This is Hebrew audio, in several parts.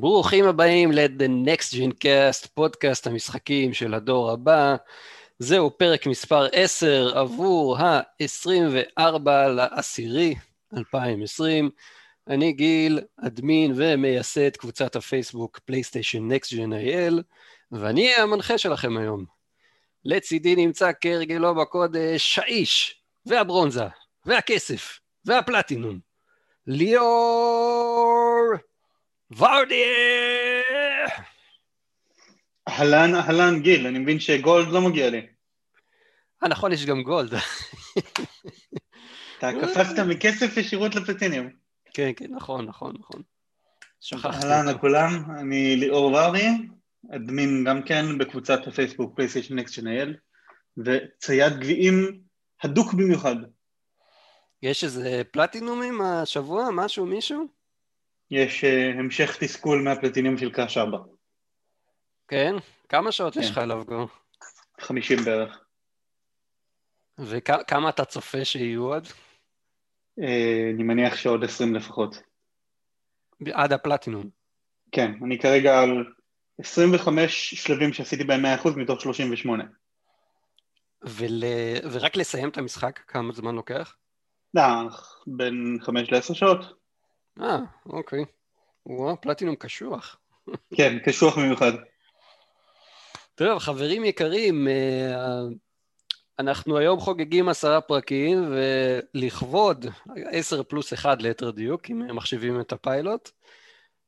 ברוכים הבאים ל-The Next Gen Cast, פודקאסט המשחקים של הדור הבא. זהו פרק מספר 10 עבור ה-24 לעשירי 2020. אני גיל, אדמין ומייסד קבוצת הפייסבוק פלייסטיישן Next Gen IL, ואני אהיה המנחה שלכם היום. לצידי נמצא כהרגלו בקודש האיש, והברונזה, והכסף, והפלטינום. ליאור ורדיה! אהלן, אהלן, גיל, אני מבין שגולד לא מגיע לי. אה, נכון, יש גם גולד. אתה קפצת מכסף ישירות לפלטיניום. כן, כן, נכון, נכון, נכון. שכחתי. אהלן לכולם, אני ליאור ורדי, אדמין גם כן בקבוצת הפייסבוק פלייסטיישן נקסט שנייל, וצייד גביעים הדוק במיוחד. יש איזה פלטינומים השבוע? משהו, מישהו? יש uh, המשך תסכול מהפלטיניום של קאש 4. כן? כמה שעות כן. יש לך עליו כבר? 50 בערך. וכמה אתה צופה שיהיו עוד? Uh, אני מניח שעוד 20 לפחות. עד הפלטינום. כן, אני כרגע על 25 שלבים שעשיתי בהם 100% מתוך 38. ול... ורק לסיים את המשחק, כמה זמן לוקח? לא, בין 5 ל-10 שעות. אה, אוקיי. וואו, פלטינום קשוח. כן, קשוח במיוחד. טוב, חברים יקרים, אה, אנחנו היום חוגגים עשרה פרקים, ולכבוד, עשר פלוס אחד ליתר דיוק, אם מחשיבים את הפיילוט,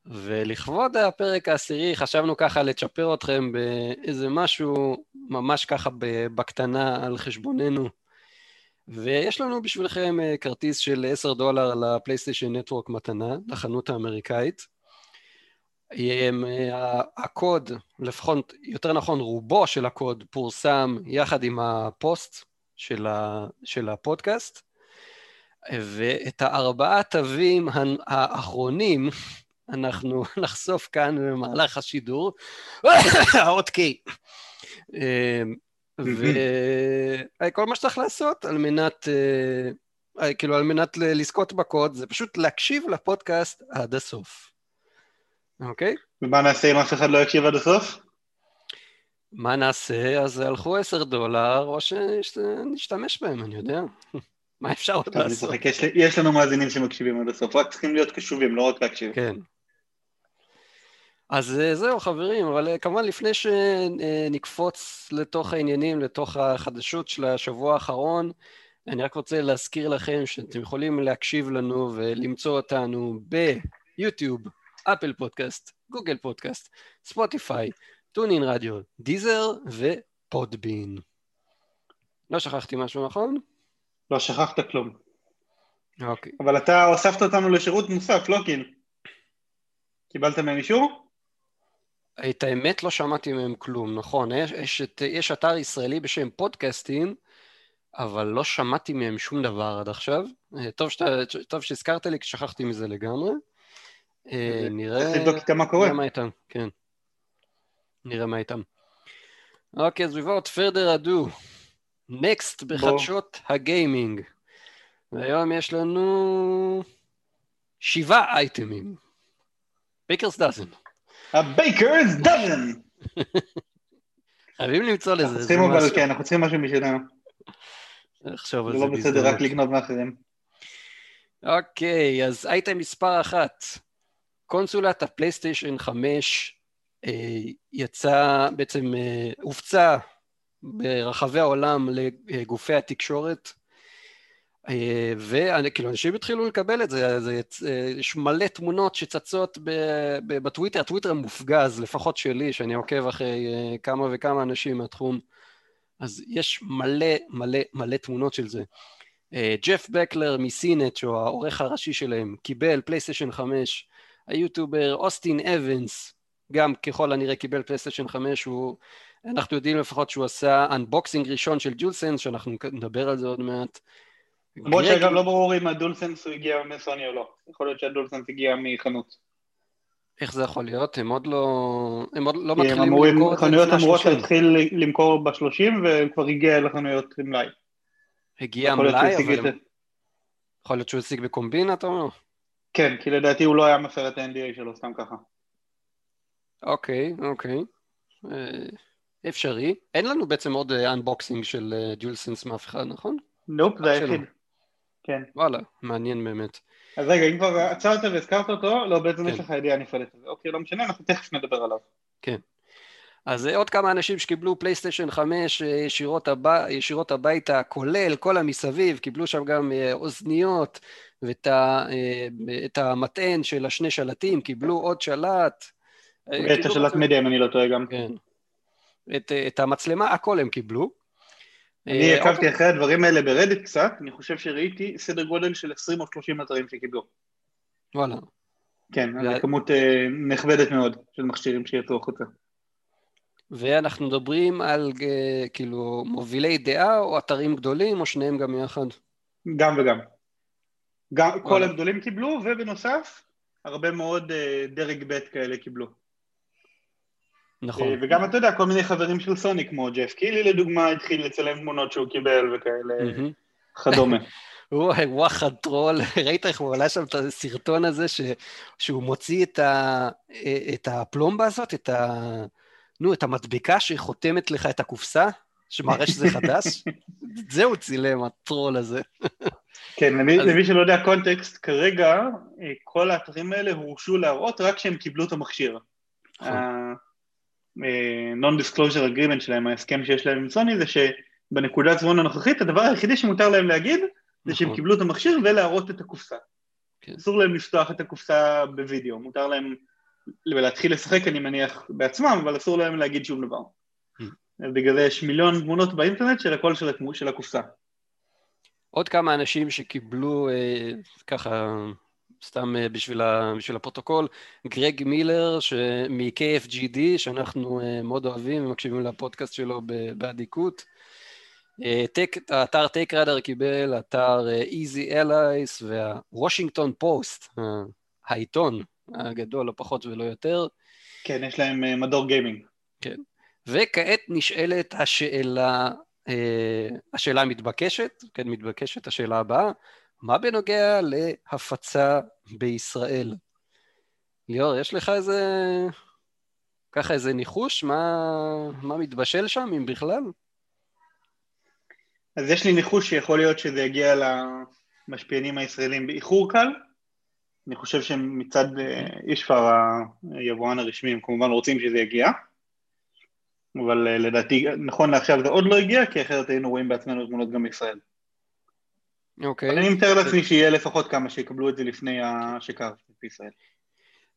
ולכבוד הפרק העשירי חשבנו ככה לצ'פר אתכם באיזה משהו ממש ככה בקטנה על חשבוננו. ויש לנו בשבילכם אה, כרטיס של 10 דולר לפלייסטיישן נטוורק מתנה, לחנות האמריקאית. אה, הקוד, לפחות, יותר נכון, רובו של הקוד פורסם יחד עם הפוסט של, של הפודקאסט, ואת הארבעה תווים האחרונים אנחנו נחשוף כאן במהלך השידור, האות K. וכל מה שצריך לעשות על מנת, אה, כאילו על מנת לזכות בקוד, זה פשוט להקשיב לפודקאסט עד הסוף. אוקיי? ומה נעשה אם אף אחד לא יקשיב עד הסוף? מה נעשה? אז הלכו עשר דולר, או שנשתמש בהם, אני יודע. מה אפשר עוד לעשות? יש לנו מאזינים שמקשיבים עד הסוף, רק צריכים להיות קשובים, לא רק להקשיב. כן. אז אה, זהו חברים, אבל אה, כמובן לפני שנקפוץ לתוך העניינים, לתוך החדשות של השבוע האחרון, אני רק רוצה להזכיר לכם שאתם יכולים להקשיב לנו ולמצוא אותנו ביוטיוב, Apple Podcast, Google Podcast, Spotify, TuneIn Radio, Deezer ו Podbean. לא שכחתי משהו נכון? לא שכחת כלום. אוקיי. אבל אתה הוספת אותנו לשירות מוסף, לא גיל? קיבלת מהם אישור? את האמת לא שמעתי מהם כלום, נכון, יש, יש, יש אתר ישראלי בשם פודקאסטים, אבל לא שמעתי מהם שום דבר עד עכשיו. אה, טוב, שאתה, טוב שהזכרת לי, כי שכחתי מזה לגמרי. אה, נראה... צריך לבדוק איתם מה קורה. נראה מה איתם, כן. נראה מה איתם. אוקיי, אז without further ado, next בחדשות הגיימינג. והיום יש לנו שבעה אייטמים. בייקרס דאזן. הבייקרס דאזן! חייבים למצוא לזה אנחנו צריכים אבל. כן, אנחנו צריכים משהו משלנו. על זה זה לא בסדר. רק לגנוב מאחרים. אוקיי, אז אייטם מספר אחת, קונסולת ה PlayStation 5 אה, יצא, בעצם אה, הופצה ברחבי העולם לגופי התקשורת, וכאילו אנשים התחילו לקבל את זה, זה אה, יש מלא תמונות שצצות בטוויטר, הטוויטר מופגז, לפחות שלי, שאני עוקב אחרי אה, כמה וכמה אנשים מהתחום, אז יש מלא מלא מלא תמונות של זה. אה, ג'ף בקלר מ CNET, שהוא העורך הראשי שלהם, קיבל PlayStation 5, היוטיובר אוסטין אבנס, גם ככל הנראה קיבל PlayStation 5, הוא, אנחנו יודעים לפחות שהוא עשה unboxing ראשון של DualSense, שאנחנו נדבר על זה עוד מעט. למרות שגם לא ברור אם הדולסנס הוא הגיע מסוני או לא. יכול להיות שהדולסנס הגיע מחנות. איך זה יכול להיות? הם עוד לא, הם עוד לא מתחילים אמורים, למכור את זה חנויות אמורות ה-30. להתחיל למכור ב-30 והם כבר הגיע לחנויות מלאי. הגיע מלאי, אבל את. יכול להיות שהוא השיג בקומבינה, אתה אומר? כן, כי לדעתי הוא לא היה מפר את ה-NDA שלו סתם ככה. אוקיי, אוקיי. אפשרי. אין לנו בעצם עוד אנבוקסינג של דיולסנס מאף אחד, נכון? נופ, זה היחיד. כן. וואלה, מעניין באמת. אז רגע, אם כבר עצרת והזכרת אותו, לא, בעצם יש לך ידיעה נפרדת. אוקיי, לא משנה, אנחנו תכף נדבר עליו. כן. אז עוד כמה אנשים שקיבלו פלייסטיישן 5 ישירות, הבא, ישירות הביתה, כולל כל המסביב, קיבלו שם גם אוזניות ואת ה, המטען של השני שלטים, קיבלו עוד שלט. ואת השלט מדיה, אם אני לא טועה גם. כן. את, את המצלמה, הכל הם קיבלו. אני עקבתי אוקיי. אחרי הדברים האלה ברדיט קצת, אני חושב שראיתי סדר גודל של 20 או 30 אתרים שקיבלו. וואלה. כן, זו כמות נכבדת מאוד של מכשירים שיצאו החוצה. ואנחנו מדברים על כאילו מובילי דעה או אתרים גדולים או שניהם גם יחד? גם וגם. גם, כל הגדולים קיבלו ובנוסף הרבה מאוד דרג ב' כאלה קיבלו. נכון. וגם אתה יודע, כל מיני חברים של סוני כמו ג'ף קילי לדוגמה התחיל לצלם תמונות שהוא קיבל וכאלה כדומה. וואי, וואחד טרול, ראית איך הוא עלה שם את הסרטון הזה ש... שהוא מוציא את, ה... את הפלומבה הזאת, את ה... נו, את המדבקה שחותמת לך את הקופסה, שמראה שזה חדש? זה הוא צילם, הטרול הזה. כן, למי, אז... למי שלא יודע קונטקסט, כרגע אה, כל האתרים האלה הורשו להראות רק כשהם קיבלו את המכשיר. ה-non-disclosure. אה, agreement שלהם, ההסכם שיש להם עם סוני, זה שבנקודת זמן הנוכחית, הדבר היחידי שמותר להם להגיד, זה שהם נכון. קיבלו את המכשיר ולהראות את הקופסה. כן. אסור להם לפתוח את הקופסה בווידאו, מותר להם להתחיל לשחק אני מניח בעצמם, אבל אסור להם להגיד שום דבר. Mm. בגלל זה יש מיליון תמונות באינטרנט של התמו, של הקופסה. עוד כמה אנשים שקיבלו אה, ככה, סתם אה, בשביל, ה, בשביל הפרוטוקול, גרג מילר מ-KFGD, שאנחנו אה, מאוד אוהבים ומקשיבים לפודקאסט שלו באדיקות. אה, האתר TechRadar קיבל, אתר Easy Allies והוושינגטון פוסט, העיתון הגדול, לא פחות ולא יותר. כן, יש להם מדור גיימינג. כן. וכעת נשאלת השאלה, השאלה המתבקשת, כן, מתבקשת השאלה הבאה, מה בנוגע להפצה בישראל? ליאור, יש לך איזה, ככה איזה ניחוש? מה, מה מתבשל שם, אם בכלל? אז יש לי ניחוש שיכול להיות שזה יגיע למשפיענים הישראלים באיחור קל, אני חושב שמצד אישפר היבואן הרשמי הם כמובן רוצים שזה יגיע, אבל אה, לדעתי נכון לעכשיו זה עוד לא הגיע, כי אחרת היינו רואים בעצמנו תמונות גם בישראל. אוקיי. אני מתאר לעצמי שיהיה לפחות כמה שיקבלו את זה לפני שקר בישראל.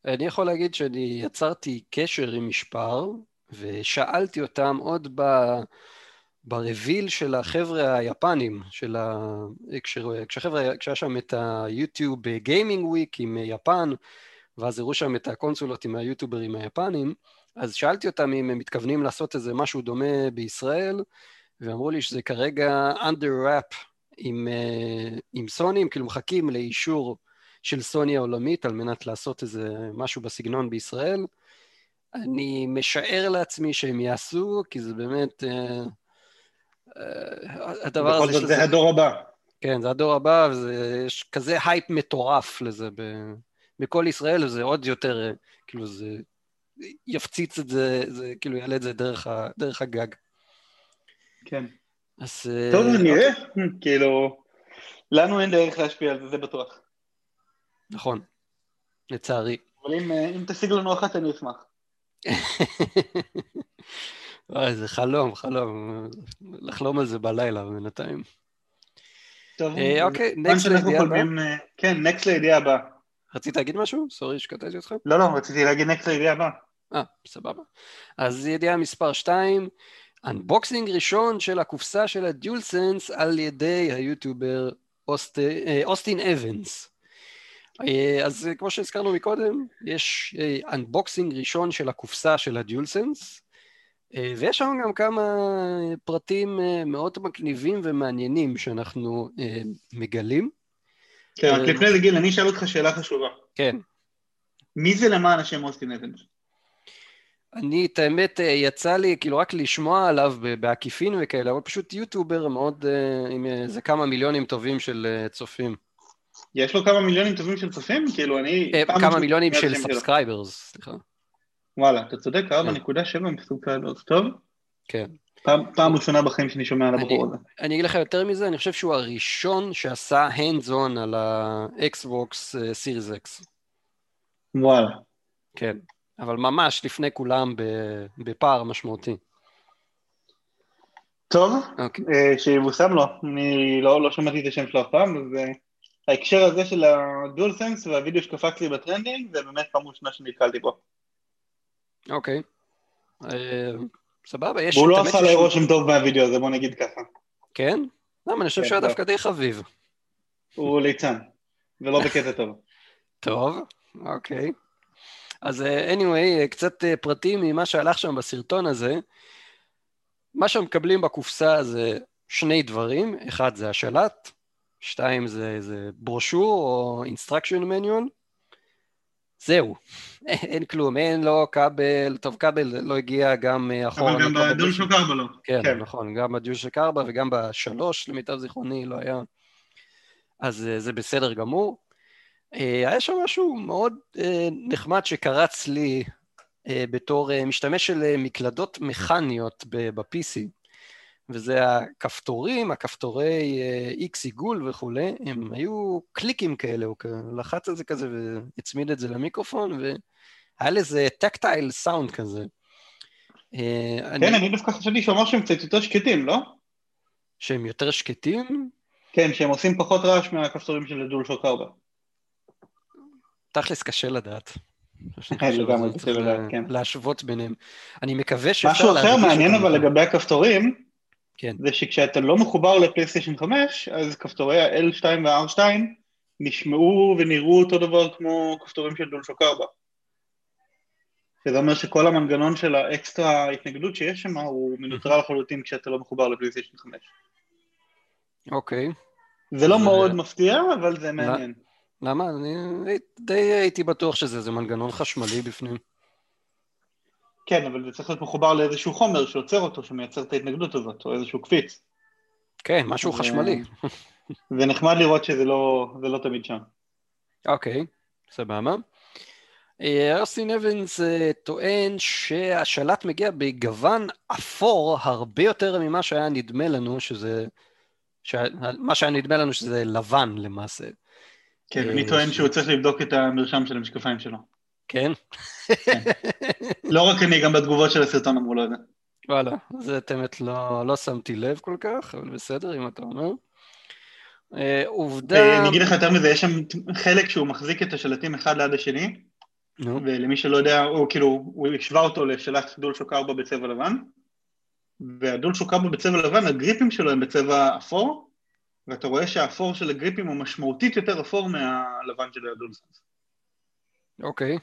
אני יכול להגיד שאני יצרתי קשר עם משפר, ושאלתי אותם עוד ב... ברביל של החבר'ה היפנים, של ה... כשר... כשחבר'ה, כשהיה שם את היוטיוב גיימינג וויק עם יפן, ואז הראו שם את הקונסולות עם היוטיוברים היפנים, אז שאלתי אותם אם הם מתכוונים לעשות איזה משהו דומה בישראל, ואמרו לי שזה כרגע under wrap עם, אה, עם סוני, הם כאילו מחכים לאישור של סוני העולמית על מנת לעשות איזה משהו בסגנון בישראל. אני משער לעצמי שהם יעשו, כי זה באמת... Uh, הדבר הזה... בכל זאת זה הדור הבא. כן, זה הדור הבא, ויש כזה הייפ מטורף לזה ב... בכל ישראל, וזה עוד יותר, כאילו זה יפציץ את זה, זה כאילו יעלה את זה דרך, ה... דרך הגג. כן. אז... טוב, אה, נראה, אוקיי. כאילו, לנו אין דרך להשפיע על זה, זה בטוח. נכון, לצערי. אבל אם, אה, אם תשיג לנו אחת אני אשמח. אוי, זה חלום, חלום. לחלום על זה בלילה בינתיים. טוב, אה, אוקיי, next לידיעה הבאה. אה, כן, next לידיעה הבאה. רצית להגיד משהו? sorry שקטעתי אותך. לא, לא, רציתי להגיד next לידיעה הבאה. אה, סבבה. אז ידיעה מספר 2, unboxing ראשון של הקופסה של ה DualSense על ידי היוטיובר אה, אוסטין אבנס. אז כמו שהזכרנו מקודם, יש unboxing ראשון של הקופסה של ה DualSense, אה, ויש שם גם כמה פרטים אה, מאוד מגניבים ומעניינים שאנחנו אה, מגלים. כן, רק לפני זה גיל, אני אשאל אותך שאלה חשובה. כן. מי זה למען השם אוסטין אבנס? אני, את האמת, יצא לי כאילו רק לשמוע עליו בעקיפין וכאלה, אבל פשוט יוטיובר מאוד, עם איזה כמה מיליונים טובים של צופים. יש לו כמה מיליונים טובים של צופים? כאילו, אני... כמה מיליונים של subscribers, סליחה. וואלה, אתה צודק, 4.7 מספר מאוד טוב. כן. פעם, פעם ראשונה בחיים שאני שומע על הבחור הזה. אני אגיד לך יותר מזה, אני חושב שהוא הראשון שעשה hands on על ה-Xbox Series X. וואלה. כן, אבל ממש לפני כולם בפער משמעותי. טוב, אוקיי. אוקיי. אה, שיבושם לו, אני לא, לא שמעתי את השם שלו אף פעם, אז ההקשר הזה של ה DualSense והווידאו שקפץ לי ב trending, זה באמת פעם ראשונה שנתקלתי בו. אוקיי. אה, סבבה, יש... הוא לא עשה לי רושם טוב מהווידאו הזה, בוא נגיד ככה. כן? למה, אני חושב כן, שהוא היה דווקא די חביב. הוא ליצן, ולא בקטע טוב. טוב, אוקיי. אז anyway, קצת פרטים ממה שהלך שם בסרטון הזה. מה שמקבלים בקופסה זה שני דברים, אחד זה השלט, שתיים זה, זה ברושור או instruction manual, זהו, אין כלום, אין לו כבל, טוב כבל לא הגיע גם אחורה. אבל גם בדולשוק 4 לא. כן, כן, נכון, גם בדולשוק 4 וגם בשלוש למיטב זיכרוני לא היה. אז אה, זה בסדר גמור. אה, היה שם משהו מאוד אה, נחמד שקרץ לי בתור משתמש של מקלדות מכניות ב-PC. וזה הכפתורים, הכפתורי איקס עיגול וכולי, הם היו קליקים כאלה, הוא לחץ על זה כזה והצמיד את זה למיקרופון, והיה לזה טקטייל סאונד כזה. כן, אני דווקא חשבתי שהוא אמר שהם קצת יותר שקטים, לא? שהם יותר שקטים? כן, שהם עושים פחות רעש מהכפתורים של דול שוק 4. תכלס קשה לדעת. לגמרי קשה לדעת, כן. להשוות ביניהם. אני מקווה שאפשר... משהו אחר מעניין אבל לגבי הכפתורים, כן. זה שכשאתה לא מחובר לפלייסטיישן 5, אז כפתורי ה-L2 וה-R2 נשמעו ונראו אותו דבר כמו כפתורים של דולשוק 4. שזה אומר שכל המנגנון של האקסטרה התנגדות שיש שם הוא מנוטרל לחלוטין כשאתה לא מחובר לפלייסטיישן 5. אוקיי. זה לא מאוד מפתיע, אבל זה מעניין. למה? אני די הייתי בטוח שזה מנגנון חשמלי בפנים. כן, אבל זה צריך להיות מחובר לאיזשהו חומר שעוצר אותו, שמייצר את ההתנגדות הזאת, או איזשהו קפיץ. כן, משהו ו... חשמלי. זה נחמד לראות שזה לא, לא תמיד שם. אוקיי, סבבה. ארסטין אבנס טוען שהשלט מגיע בגוון אפור הרבה יותר ממה שהיה נדמה לנו שזה... ש... מה שהיה נדמה לנו שזה לבן למעשה. כן, אני טוען שהוא צריך לבדוק את המרשם של המשקפיים שלו. כן? כן. לא רק אני, גם בתגובות של הסרטון אמרו לו את זה. וואלה, זה את האמת לא, לא שמתי לב כל כך, אבל בסדר אם אתה אומר. אה, עובדה... אה, אני אגיד לך יותר מזה, יש שם חלק שהוא מחזיק את השלטים אחד ליד השני, נו. ולמי שלא יודע, הוא כאילו, הוא השווה אותו לשלט דול שוק 4 בצבע לבן, והדול שוק 4 בצבע לבן, הגריפים שלו הם בצבע אפור, ואתה רואה שהאפור של הגריפים הוא משמעותית יותר אפור מהלבן של הדולסנס. אוקיי.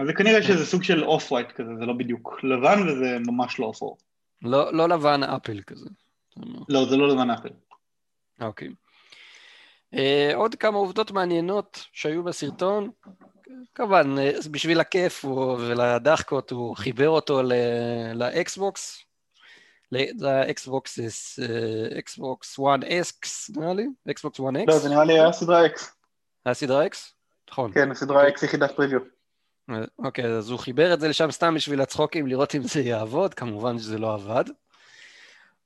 אז זה כנראה שזה סוג של off-white כזה, זה לא בדיוק לבן וזה ממש לא אפור. לא, לא לבן Apple כזה. לא, זה לא לבן Apple. אוקיי. אה, עוד כמה עובדות מעניינות שהיו בסרטון. כמובן, אה, בשביל הכיף ולדחקות הוא חיבר אותו ל Xbox, זה ה Xbox, Xbox 1X נראה לי? Xbox 1X? לא, זה נראה לי היה סדרה X. היה סדרה X? נכון. כן, הסדרה X יחידת פריוויו. אוקיי, אז הוא חיבר את זה לשם סתם בשביל הצחוקים, לראות אם זה יעבוד, כמובן שזה לא עבד.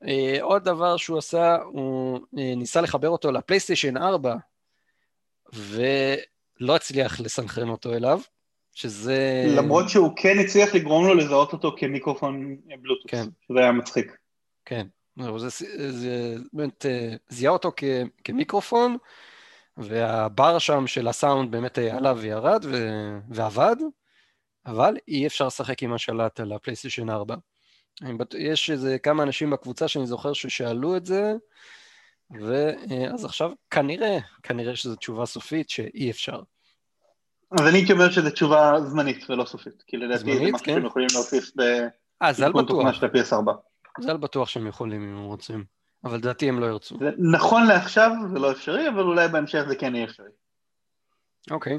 Uh, עוד דבר שהוא עשה, הוא ניסה לחבר אותו לפלייסטיישן 4, ולא הצליח לסנכרן אותו אליו, שזה... למרות שהוא כן הצליח לגרום לו לזהות אותו כמיקרופון בלוטוס, כן. שזה היה מצחיק. כן, זה, זה, זה באמת אה, זיהה אותו כ, כמיקרופון, והבר שם של הסאונד באמת עלה וירד ו... ועבד, אבל אי אפשר לשחק עם השלט על הפלייסטיישן 4. יש איזה כמה אנשים בקבוצה שאני זוכר ששאלו את זה, ואז עכשיו כנראה, כנראה שזו תשובה סופית שאי אפשר. אז אני הייתי אומר שזו תשובה זמנית ולא סופית, כי לדעתי זה משהו כן. שהם יכולים להוסיף בתיקון תוכנה של ה-PS4. זה על בטוח שהם יכולים אם הם רוצים, אבל לדעתי הם לא ירצו. נכון לעכשיו זה לא אפשרי, אבל אולי בהמשך זה כן יהיה אפשרי. אוקיי. אה,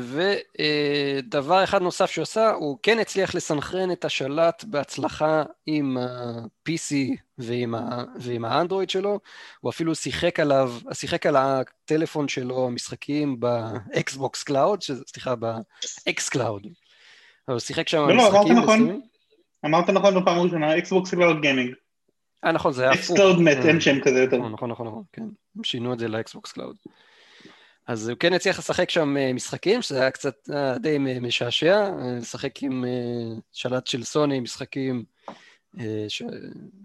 ודבר אחד נוסף שהוא עשה, הוא כן הצליח לסנכרן את השלט בהצלחה עם ה-PC ועם, ה- ועם האנדרואיד שלו, הוא אפילו שיחק עליו, שיחק על הטלפון שלו משחקים ב Xbox Cloud, סליחה, ב xCloud. הוא שיחק שם לא, לא, אמרת נכון, אמרת נכון בפעם הראשונה, Xbox Cloud Gaming. אה נכון, זה היה הפוך. xCloud מת, אין שם כזה יותר. נכון, נכון, נכון, כן, שינו את זה ל Xbox Cloud. אז הוא כן הצליח לשחק שם אה, משחקים, שזה היה קצת אה, די משעשע, אה, לשחק עם שלט של סוני, משחקים ש...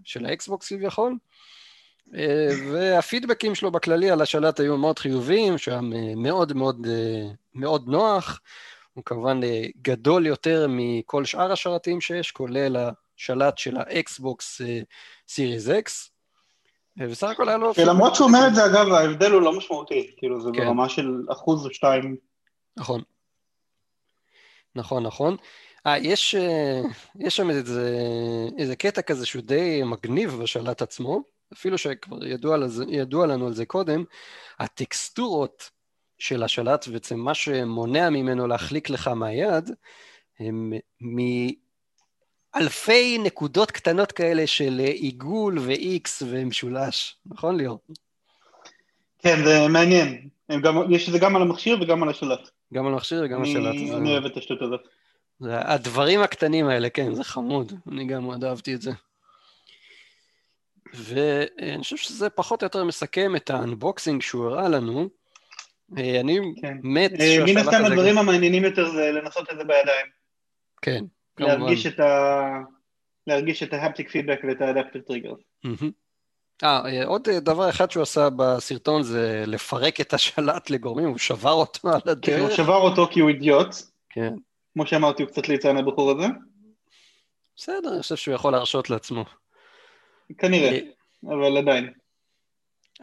של ה Xbox כביכול. והפידבקים שלו בכללי על השלט היו מאוד חיוביים, שהיה מאוד מאוד מאוד נוח. הוא כמובן גדול יותר מכל שאר השלטים שיש, כולל השלט של ה Xbox Series X. בסך הכל היה לו... למרות שהוא אומר את זה, אגב, ההבדל הוא לא משמעותי, כאילו זה כן. ברמה של אחוז או שתיים. נכון. נכון, נכון. אה, יש, אה, יש שם איזה, איזה קטע כזה שהוא די מגניב בשלט עצמו, אפילו שכבר ידוע, לזה, ידוע לנו על זה קודם, הטקסטורות של השלט, בעצם מה שמונע ממנו להחליק לך מהיד, הם אלפי נקודות קטנות כאלה של עיגול ו-X ומשולש, נכון ליאור? כן, זה מעניין. גם, יש את זה גם על המכשיר וגם על השלט. גם על המכשיר וגם על השלט. אני, אני אוהב את השטות הזאת. זה, הדברים הקטנים האלה, כן, זה חמוד. אני גם מאוד אהבתי את זה. ואני חושב שזה פחות או יותר מסכם את ה unboxing שהוא הראה לנו. אני כן. מת אה, מן הסתם הדברים המעניינים יותר זה לנסות את זה בידיים. כן, להרגיש את ה... להרגיש את ה haptic feedback ואת ה adaptive trigger. אה, עוד דבר אחד שהוא עשה בסרטון זה לפרק את השלט לגורמים, הוא שבר אותו על הדרך. כן, הוא שבר אותו כי הוא אידיוט. כן. כמו שאמרתי, הוא קצת ליצן הבחור הזה. בסדר, אני חושב שהוא יכול להרשות לעצמו. כנראה, אבל עדיין.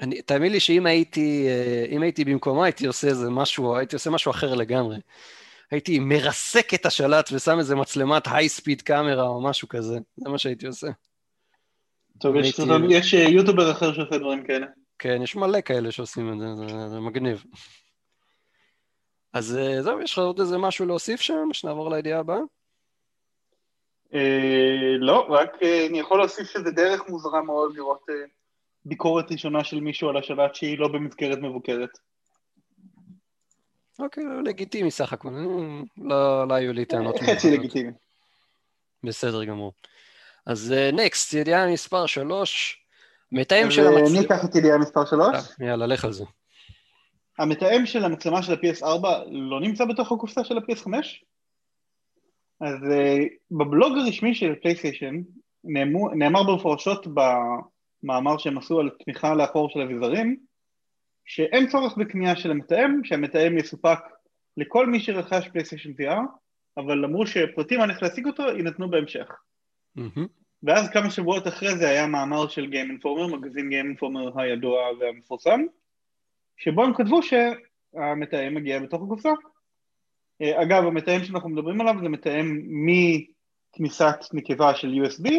אני, תאמין לי שאם הייתי, אה, אם הייתי במקומו הייתי עושה איזה משהו, הייתי עושה משהו אחר לגמרי. הייתי מרסק את השלט ושם איזה מצלמת היי ספיד קאמרה או משהו כזה, זה מה שהייתי עושה. טוב, יש, הייתי... יש אה, יוטובר אחר שעושה דברים כאלה. כן, יש מלא כאלה שעושים את זה, זה, זה מגניב. אז אה, זהו, יש לך עוד איזה משהו להוסיף שם, שנעבור לידיעה הבאה? אה, לא, רק אני יכול להוסיף שזה דרך מוזרה מאוד לראות ביקורת ראשונה של מישהו על השלט שהיא לא במסגרת מבוקרת. אוקיי, לגיטימי סך הכל, לא, לא היו לי טענות. חצי לגיטימי. בסדר גמור. אז נקסט, uh, ידיעה מספר 3, מתאם של המצלמה... אני אקח את ידיעה מספר 3. יאללה, לך על זה. המתאם של המצלמה של ה-PS4 לא נמצא בתוך הקופסה של ה-PS5? אז uh, בבלוג הרשמי של פלייסטיישן נאמר במפורשות במאמר שהם עשו על תמיכה לאחור של אביזרים, שאין צורך בקנייה של המתאם, שהמתאם יסופק לכל מי שרכש פלייסטיישן VR, אבל אמרו שפרטים על איך להשיג אותו יינתנו בהמשך. Mm-hmm. ואז כמה שבועות אחרי זה היה מאמר של Game Informer, מגזין Game Informer הידוע והמפורסם, שבו הם כתבו שהמתאם מגיע בתוך הקופסה. אה, אגב, המתאם שאנחנו מדברים עליו זה מתאם מכניסת נקבה של USB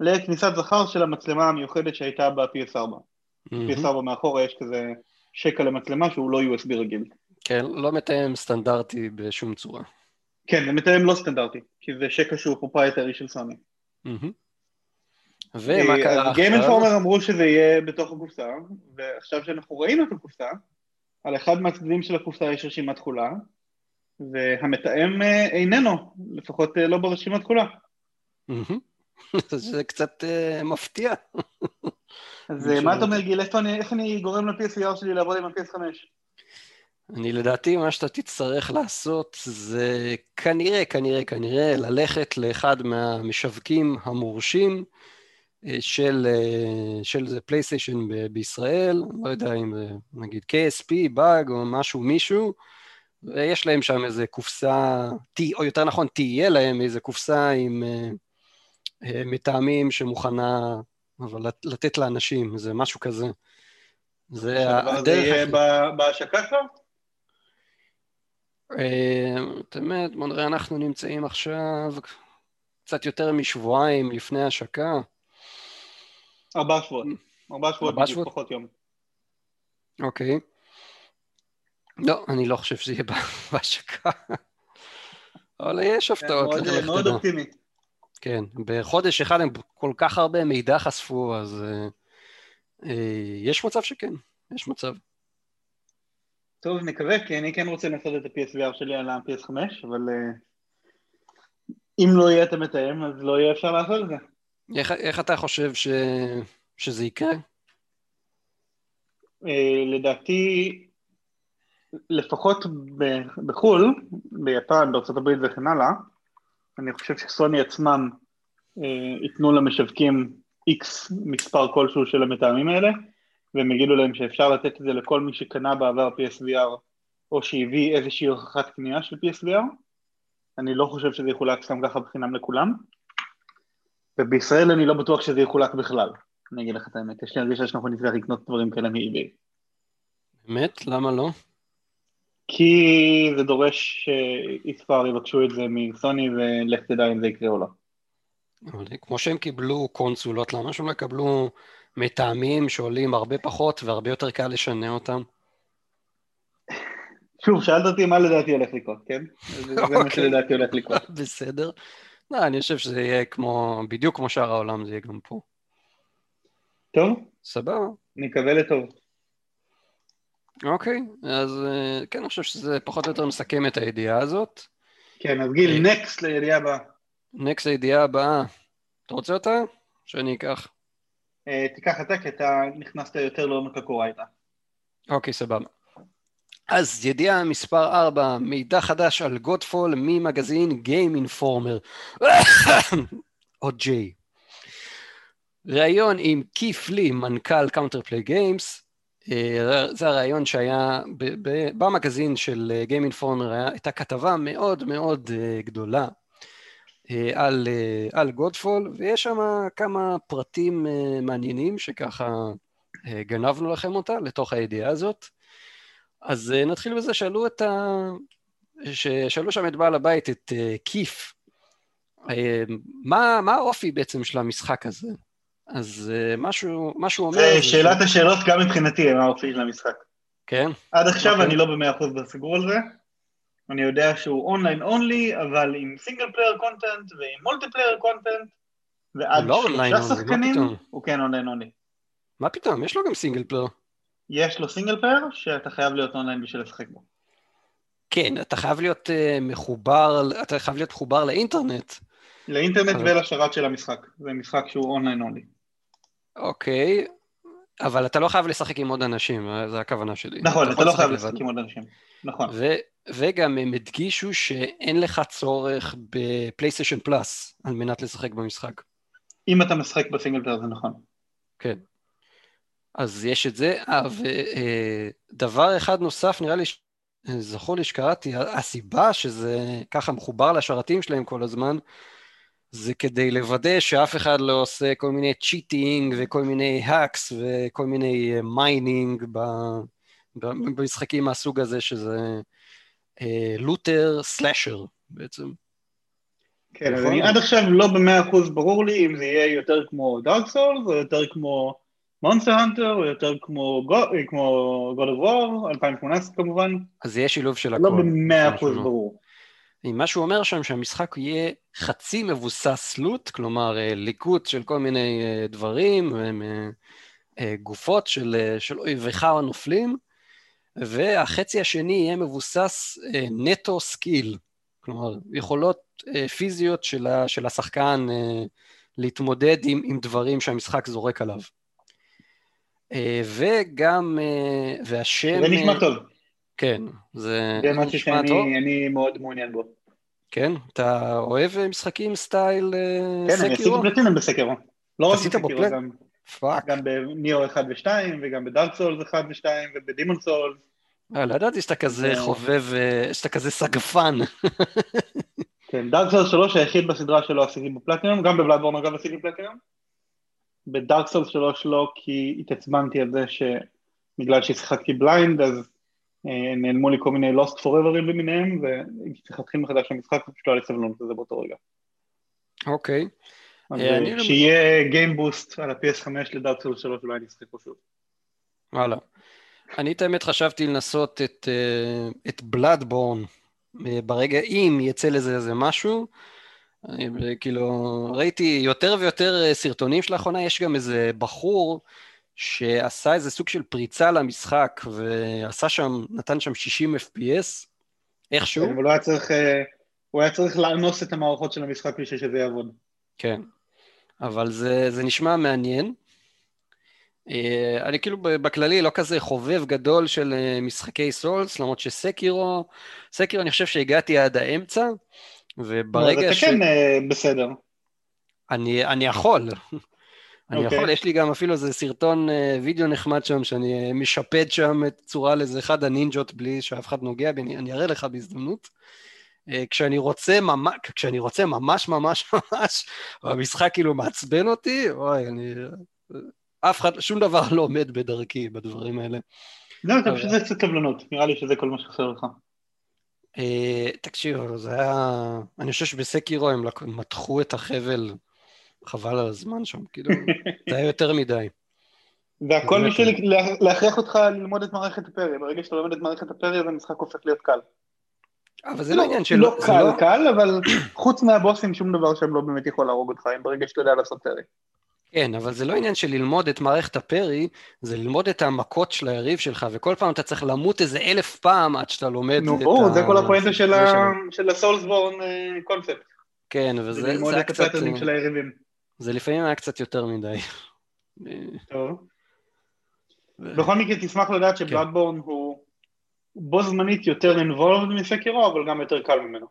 לכניסת זכר של המצלמה המיוחדת שהייתה ב-PS4. Mm-hmm. PS4 מאחורה יש כזה שקע למצלמה שהוא לא USB רגיל. כן, לא מתאם סטנדרטי בשום צורה. כן, זה מתאם לא סטנדרטי, כי זה שקע שהוא proprietary של סוני. ומה קרה עכשיו? Game Informer אמרו שזה יהיה בתוך הקופסה, ועכשיו שאנחנו ראינו את הקופסה, על אחד מהצדדים של הקופסה יש רשימת תכולה, והמתאם אה, איננו, לפחות אה, לא ברשימת תכולה. זה קצת uh, מפתיע. אז מה אתה אומר גיל, איך אני גורם ל-PSVR שלי לעבוד עם ה-PS5? אני לדעתי מה שאתה תצטרך לעשות זה כנראה, כנראה, כנראה ללכת לאחד מהמשווקים המורשים אה, של, אה, של זה פלייסטיישן בישראל, לא יודע אם זה נגיד KSP, באג או משהו, מישהו, ויש להם שם איזה קופסה, או יותר נכון תהיה להם איזה קופסה עם אה, מטעמים שמוכנה אבל לתת לאנשים, זה משהו כזה. זה הדרך... זה יהיה בהשקה כבר? את האמת, בוא נראה, אנחנו נמצאים עכשיו קצת יותר משבועיים לפני השקה. ארבעה שבועות. ארבעה שבועות, פחות יום. אוקיי. לא, אני לא חושב שזה יהיה בהשקה. אבל יש הפתעות. מאוד, מאוד אופטימי. כן, בחודש אחד הם כל כך הרבה מידע חשפו, אז אה, אה, יש מצב שכן, יש מצב. טוב, נקווה, כי אני כן רוצה לנסות את ה-PSVR שלי על ה-PS5, אבל uh, אם לא יהיה את המתאם, אז לא יהיה אפשר לעשות את זה. איך, איך אתה חושב ש, שזה יקרה? Uh, לדעתי, לפחות בחו"ל, ביפן, בארה"ב וכן הלאה, אני חושב שסוני עצמם uh, ייתנו למשווקים X מספר כלשהו של המתאמים האלה, והם יגידו להם שאפשר לתת את זה לכל מי שקנה בעבר PSVR או שהביא איזושהי הוכחת קנייה של PSVR. אני לא חושב שזה יחולק סתם ככה בחינם לכולם. ובישראל אני לא בטוח שזה יחולק בכלל, אני אגיד לך את האמת, יש לי הרגישה שאנחנו נצטרך לקנות דברים כאלה מ-eBay. באמת? למה לא? כי זה דורש שיספר יבקשו את זה מסוני ולך תדע אם זה יקרה או לא. כמו שהם קיבלו קונסולות, למה שהם לא יקבלו מטעמים שעולים הרבה פחות והרבה יותר קל לשנע אותם? שוב, שאלת אותי מה לדעתי הולך לקרות, כן? זה מה אוקיי. שלדעתי הולך לקרות. בסדר. לא, אני חושב שזה יהיה כמו, בדיוק כמו שאר העולם, זה יהיה גם פה. טוב. סבבה. נקווה לטוב. אוקיי, אז אה, כן, אני חושב שזה פחות או יותר מסכם את הידיעה הזאת. כן, אז גיל, נקסט אה, לידיעה הבאה. נקסט לידיעה הבאה. אתה רוצה אותה? שאני אקח. אה, תיקח אתה, כי אתה נכנסת יותר לעומק הקורה איתה. אוקיי, סבבה. אז ידיעה מספר 4, מידע חדש על Godfall ממגזין Game Informer, או GI. ראיון עם Keith Lee, מנכ"ל Counterplay Games, זה הראיון שהיה במגזין של Game Informer, הייתה כתבה מאוד מאוד אה, גדולה אה, על, אה, על Godfall, ויש שם כמה פרטים אה, מעניינים שככה גנבנו לכם אותה לתוך הידיעה הזאת. אז נתחיל בזה, שאלו את ה... שאלו שם את בעל הבית, את Keith, מה, מה האופי בעצם של המשחק הזה? אז משהו, משהו אומר... זה שאלת השאלות גם מבחינתי, מה האופי של המשחק. כן? עד עכשיו אוקיי. אני לא במאה אחוז בסגור על זה. אני יודע שהוא online only, אבל עם single player content ועם multiplayer content, ועד לא שלושה שחקנים, הוא כן online only. מה פתאום? יש לו גם single player. יש לו single player שאתה חייב להיות אונליין בשביל לשחק בו. כן, אתה חייב להיות uh, מחובר, אתה חייב להיות מחובר לאינטרנט. לאינטרנט. ולשרת של המשחק, זה משחק שהוא online only. אוקיי, אבל אתה לא חייב לשחק עם עוד אנשים, זו הכוונה שלי. נכון, אתה, אתה לא חייב לשחק עם עוד אנשים. נכון. ו- וגם הם הדגישו שאין לך צורך ב PlayStation Plus על מנת לשחק במשחק. אם אתה משחק ב single player זה נכון. כן. אז יש את זה. אה, ודבר אחד נוסף, נראה לי, זכור לי שקראתי, הסיבה שזה ככה מחובר לשרתים שלהם כל הזמן, זה כדי לוודא שאף אחד לא עושה כל מיני cheating וכל מיני hacks וכל מיני mining במשחקים מהסוג הזה, שזה looter slasher בעצם. כן, אז אני עד עכשיו לא במאה אחוז ברור לי אם זה יהיה יותר כמו דארק סולס, או יותר כמו מונסטר האנטר, או יותר כמו God of War, 2018 כמובן. אז זה יהיה שילוב של לא הכל. לא במאה אחוז ברור. מה שהוא אומר שם שהמשחק יהיה חצי מבוסס לוט, כלומר אה, ליקוט של כל מיני אה, דברים, אה, גופות של, של אויביך הנופלים, והחצי השני יהיה מבוסס נטו skill, כלומר יכולות פיזיות של, ה, של השחקן להתמודד עם, עם דברים שהמשחק זורק עליו. וגם, והשם... זה נשמע טוב. כן, זה, זה משהו שאני מאוד מעוניין בו. כן? אתה אוהב משחקים style כן, Sekiro? כן, אני עשיתי פלטינום ב Sekiro. לא רק ב Sekiro, גם... Fuck. גם ב Nioh 1 ו-2, וגם ב Dark Souls 1 ו-2, וב Demon's Souls. אה, לא ידעתי שאתה כזה חובב, אה, שאתה כזה סגפן. כן, Dark Souls 3 היחיד בסדרה שלו עשיתי בפלטינום, גם ב Bloodborne אגב עשיתי בפלטינום. ב Dark Souls 3 לא, כי התעצבנתי על זה שבגלל ששיחקתי blind, אז אה, נעלמו לי כל מיני lost forever ים למיניהם, וצריך להתחיל מחדש המשחק, פשוט לא היה לי סבלונות לזה באותו רגע. אוקיי. אז אה, אה, שיהיה גיימבוסט על ה-PS5 לדארק סולס 3 אולי אני אשחק פה שוב. וואלה. אני את האמת חשבתי לנסות את, אה, את בלאדבורן ברגע, אם יצא לזה איזה משהו. כאילו, ראיתי יותר ויותר סרטונים של האחרונה, יש גם איזה בחור שעשה איזה סוג של פריצה למשחק, ועשה שם, נתן שם 60 FPS, איכשהו. כן, אבל הוא היה צריך, אה, הוא היה צריך לאנוס את המערכות של המשחק בשביל שזה יעבוד. כן, אבל זה, זה נשמע מעניין. אה, אני כאילו בכללי לא כזה חובב גדול של אה, משחקי סולס, למרות שסקירו, סקירו אני חושב שהגעתי עד האמצע, וברגע ש... אתה כן בסדר. אני, אני יכול, אני okay. אוקיי. יכול, יש לי גם אפילו איזה סרטון אה, וידאו נחמד שם, שאני אה, משפד שם את צורה לאיזה אחד הנינג'ות בלי שאף אחד נוגע בי, אני אראה לך בהזדמנות. אה, כשאני רוצה ממש, כשאני רוצה ממש ממש ממש, והמשחק כאילו מעצבן אותי, אוי, אני... אף אחד, שום דבר לא עומד בדרכי בדברים האלה. לא, אתה פשוט קצת סבלנות, נראה לי שזה כל מה שחסר לך. תקשיב, זה היה... אני חושב שבסקירו הם מתחו את החבל חבל על הזמן שם, כאילו, זה היה יותר מדי. והכל בשביל להכריח אותך ללמוד את מערכת הפרי, ברגע שאתה לומד את מערכת הפרי אז המשחק הופך להיות קל. אבל זה לא, לא עניין של... לא קל לא- קל, אבל חוץ מהבוסים שום דבר שם לא באמת יכול להרוג אותך, ברגע שאתה יודע לעשות פרי. כן, אבל זה לא עניין של ללמוד את מערכת הפרי, זה ללמוד את המכות של היריב שלך, וכל פעם אתה צריך למות איזה אלף פעם עד שאתה לומד נו, את נו, ברור, זה כל הפואנטה של הסולסבורן קונספט. כן, וזה קצת... ללמוד את הפטרנים של היריבים. זה לפעמים היה קצת יותר מדי. טוב. בכל מקרה תשמח לדעת כן. שבלאדבורן הוא בו זמנית יותר involved מ Sekiro, אבל גם יותר קל ממנו.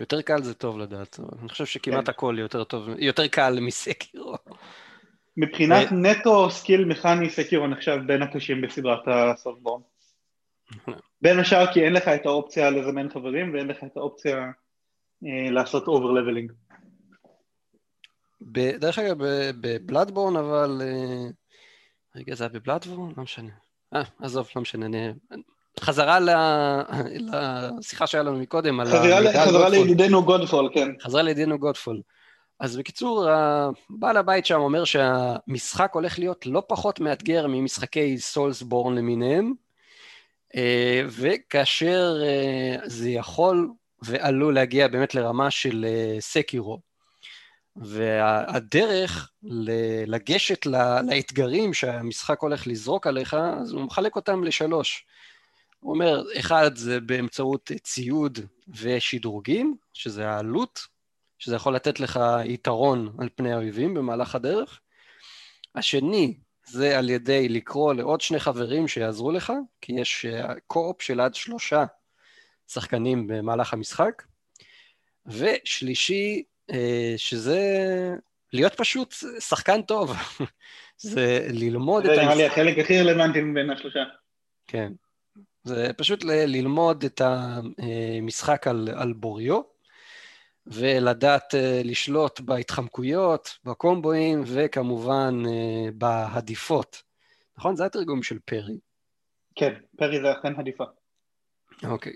יותר קל זה טוב לדעת, אני חושב שכמעט כן. הכל יותר טוב, יותר קל מ Sekiro. מבחינת נטו skill מכני Sekiro נחשב בין הקשים בסדרת ה Soulsborne. בין השאר כי אין לך את האופציה לזמן חברים ואין לך את האופציה אה, לעשות over leveling. דרך אגב, ב Bloodborne, אבל... אה, רגע, זה היה בבלאדבורן? לא משנה. אה, עזוב, לא משנה. אני... חזרה לשיחה שהיה לנו מקודם, על חזרה לידידנו גודפול, כן. חזרה לידידנו גודפול. אז בקיצור, בעל הבית שם אומר שהמשחק הולך להיות לא פחות מאתגר ממשחקי סולסבורן למיניהם, אה, וכאשר אה, זה יכול ועלול להגיע באמת לרמה של סקירו. והדרך לגשת לאתגרים שהמשחק הולך לזרוק עליך, אז הוא מחלק אותם לשלוש. הוא אומר, אחד זה באמצעות ציוד ושדרוגים, שזה העלות, שזה יכול לתת לך יתרון על פני האויבים במהלך הדרך. השני זה על ידי לקרוא לעוד שני חברים שיעזרו לך, כי יש קו-אופ של עד שלושה שחקנים במהלך המשחק. ושלישי אה, שזה להיות פשוט שחקן טוב, זה ללמוד את... זה נראה לי החלק הכי רלוונטי מבין השלושה. כן, זה פשוט ללמוד את המשחק על, על בוריו, ולדעת אה, לשלוט בהתחמקויות, בקומבואים, וכמובן אה, בהדיפות. נכון? זה התרגום של פרי. כן, פרי זה אכן הדיפה. אוקיי.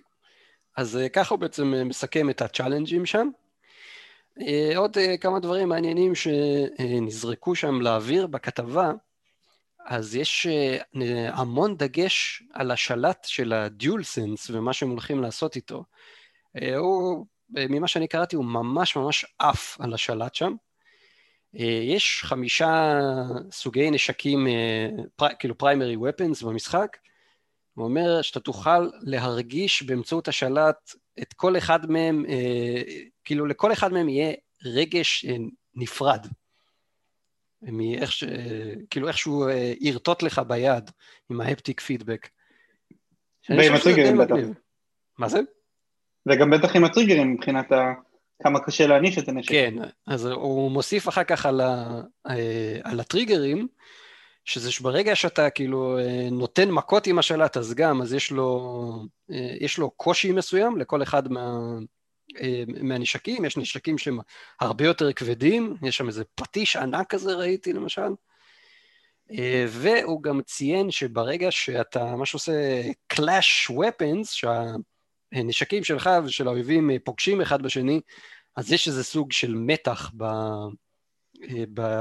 אז ככה הוא בעצם מסכם את ה challenge ים שם. אה, עוד אה, כמה דברים מעניינים שנזרקו שם לאוויר בכתבה, אז יש אה, המון דגש על השלט של ה DualSense ומה שהם הולכים לעשות איתו. הוא, ממה שאני קראתי, הוא ממש ממש עף על השלט שם. יש חמישה סוגי נשקים, כאילו פריימרי ופנס במשחק. הוא אומר שאתה תוכל להרגיש באמצעות השלט את כל אחד מהם, כאילו לכל אחד מהם יהיה רגש אה, נפרד. מאיך ש... כאילו איכשהו אה, ירטוט לך ביד עם ההפטיק פידבק. ועם הטריגרים בטח. מה זה? וגם בטח עם הטריגרים מבחינת ה... כמה קשה להניף את הנשק. כן, אז הוא מוסיף אחר כך על, ה... אה, על הטריגרים, שזה שברגע שאתה כאילו נותן מכות עם השלט, אז גם, אז יש לו, יש לו קושי מסוים לכל אחד מה, אה, מהנשקים, יש נשקים שהם הרבה יותר כבדים, יש שם איזה פטיש ענק כזה ראיתי למשל, אה, והוא גם ציין שברגע שאתה מה שעושה Clash Weapons, שהנשקים שלך ושל האויבים פוגשים אחד בשני, אז יש איזה סוג של מתח אה, ב,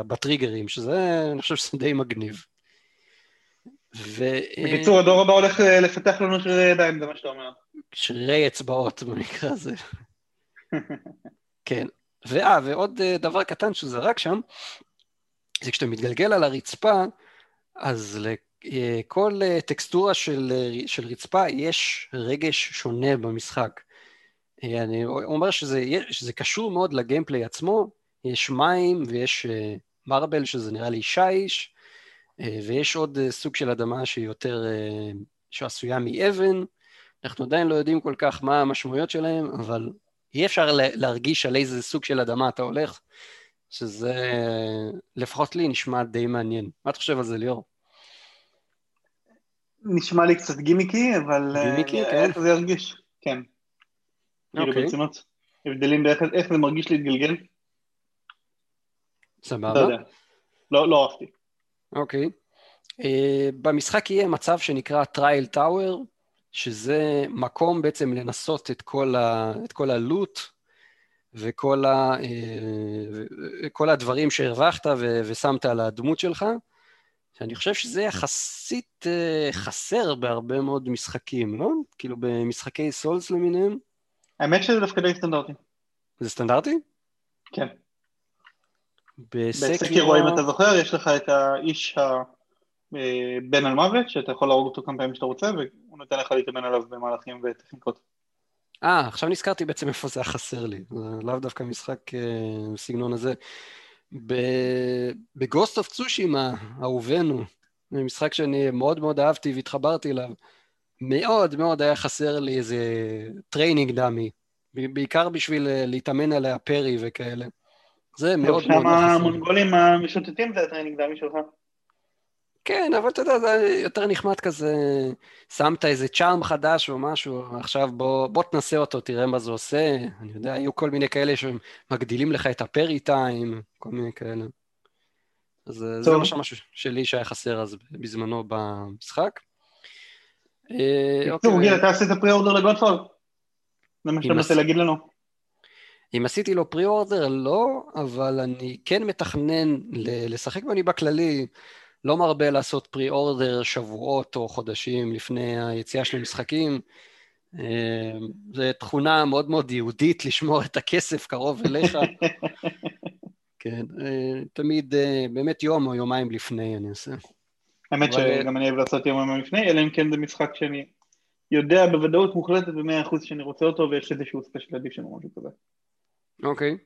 בטריגרים, שזה, אני חושב שזה די מגניב. ו... בקיצור, הדור הבא הולך לפתח לנו שרירי ידיים, זה מה שאתה אומר. שרירי אצבעות במקרה הזה. כן. ואה, ועוד דבר קטן שהוא רק שם, זה כשאתה מתגלגל על הרצפה, אז לכל טקסטורה של, של רצפה יש רגש שונה במשחק. אני אומר שזה, שזה קשור מאוד לגיימפליי עצמו, יש מים ויש מרבל שזה נראה לי שיש, ויש עוד סוג של אדמה שהיא יותר, שעשויה מאבן, אנחנו עדיין לא יודעים כל כך מה המשמעויות שלהם, אבל אי אפשר להרגיש על איזה סוג של אדמה אתה הולך, שזה לפחות לי נשמע די מעניין. מה אתה חושב על זה, ליאור? נשמע לי קצת גימיקי, אבל גימיקי, אה, כן. איך זה ירגיש? כן. כאילו אוקיי. ברצינות. הבדלים באיך זה מרגיש להתגלגל? לא סבבה. יודע. לא לא אהבתי. אוקיי. Uh, במשחק יהיה מצב שנקרא Trial Tower, שזה מקום בעצם לנסות את כל, ה, את כל הלוט וכל ה, uh, כל הדברים שהרווחת ו, ושמת על הדמות שלך, שאני חושב שזה יחסית uh, חסר בהרבה מאוד משחקים, לא? כאילו במשחקי סולס למיניהם. האמת שזה דווקא די סטנדרטי. זה סטנדרטי? כן. בסקירו... אם אתה זוכר, יש לך את האיש הבן על מוות, שאתה יכול להרוג אותו כמה פעמים שאתה רוצה, והוא נותן לך להתאמן עליו במהלכים וטכניקות. אה, עכשיו נזכרתי בעצם איפה זה היה חסר לי, זה לאו דווקא משחק אה, בסגנון הזה. ב Ghost of Tsushima, אהובנו, זה משחק שאני מאוד מאוד אהבתי והתחברתי אליו, מאוד מאוד היה חסר לי איזה training dummy, בעיקר בשביל אה, להתאמן עליה parry וכאלה. זה מאוד מאוד שם חסר. המונגולים המשוטטים זה ה training dummy שלך. כן, אבל אתה יודע, זה יותר נחמד כזה, שמת איזה charm חדש או משהו, עכשיו בוא, בוא תנסה אותו, תראה מה זה עושה. אני יודע, היו כל מיני כאלה שמגדילים לך את ה parry time, כל מיני כאלה. אז אה, זה טוב. משהו שלי שהיה חסר אז בזמנו במשחק. אה, בקיצור, אוקיי. גיל, אתה עשית פרי אורדר לגודפול? זה מה שאתה מנסה להגיד לנו. אם עשיתי לו פרי אורדר, לא, אבל אני כן מתכנן לשחק, ואני בכללי לא מרבה לעשות פרי אורדר שבועות או חודשים לפני היציאה של המשחקים. אה, זו תכונה מאוד מאוד יהודית לשמור את הכסף קרוב אליך. כן, אה, תמיד אה, באמת יום או יומיים לפני אני עושה. האמת אבל- שגם אני אוהב לעשות יום יום לפני, אלא אם כן זה משחק שאני יודע בוודאות מוחלטת ב-100% שאני רוצה אותו ויש איזשהו special edition או משהו כזה. אוקיי.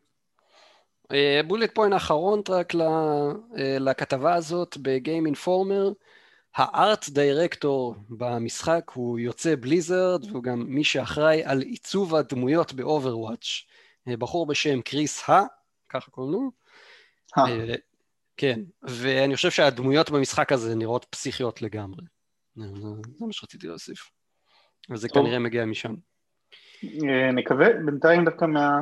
bullet point האחרון רק אה, לכתבה הזאת ב Game Informer, ה art director במשחק הוא יוצא Blizzard והוא גם מי שאחראי על עיצוב הדמויות ב Overwatch, אה, בחור בשם קריס הא, ככה קוראים לו. אה, כן, ואני חושב שהדמויות במשחק הזה נראות פסיכיות לגמרי. זה זה מה שרציתי להוסיף. וזה טוב. כנראה מגיע משם. נקווה, בינתיים דווקא מה...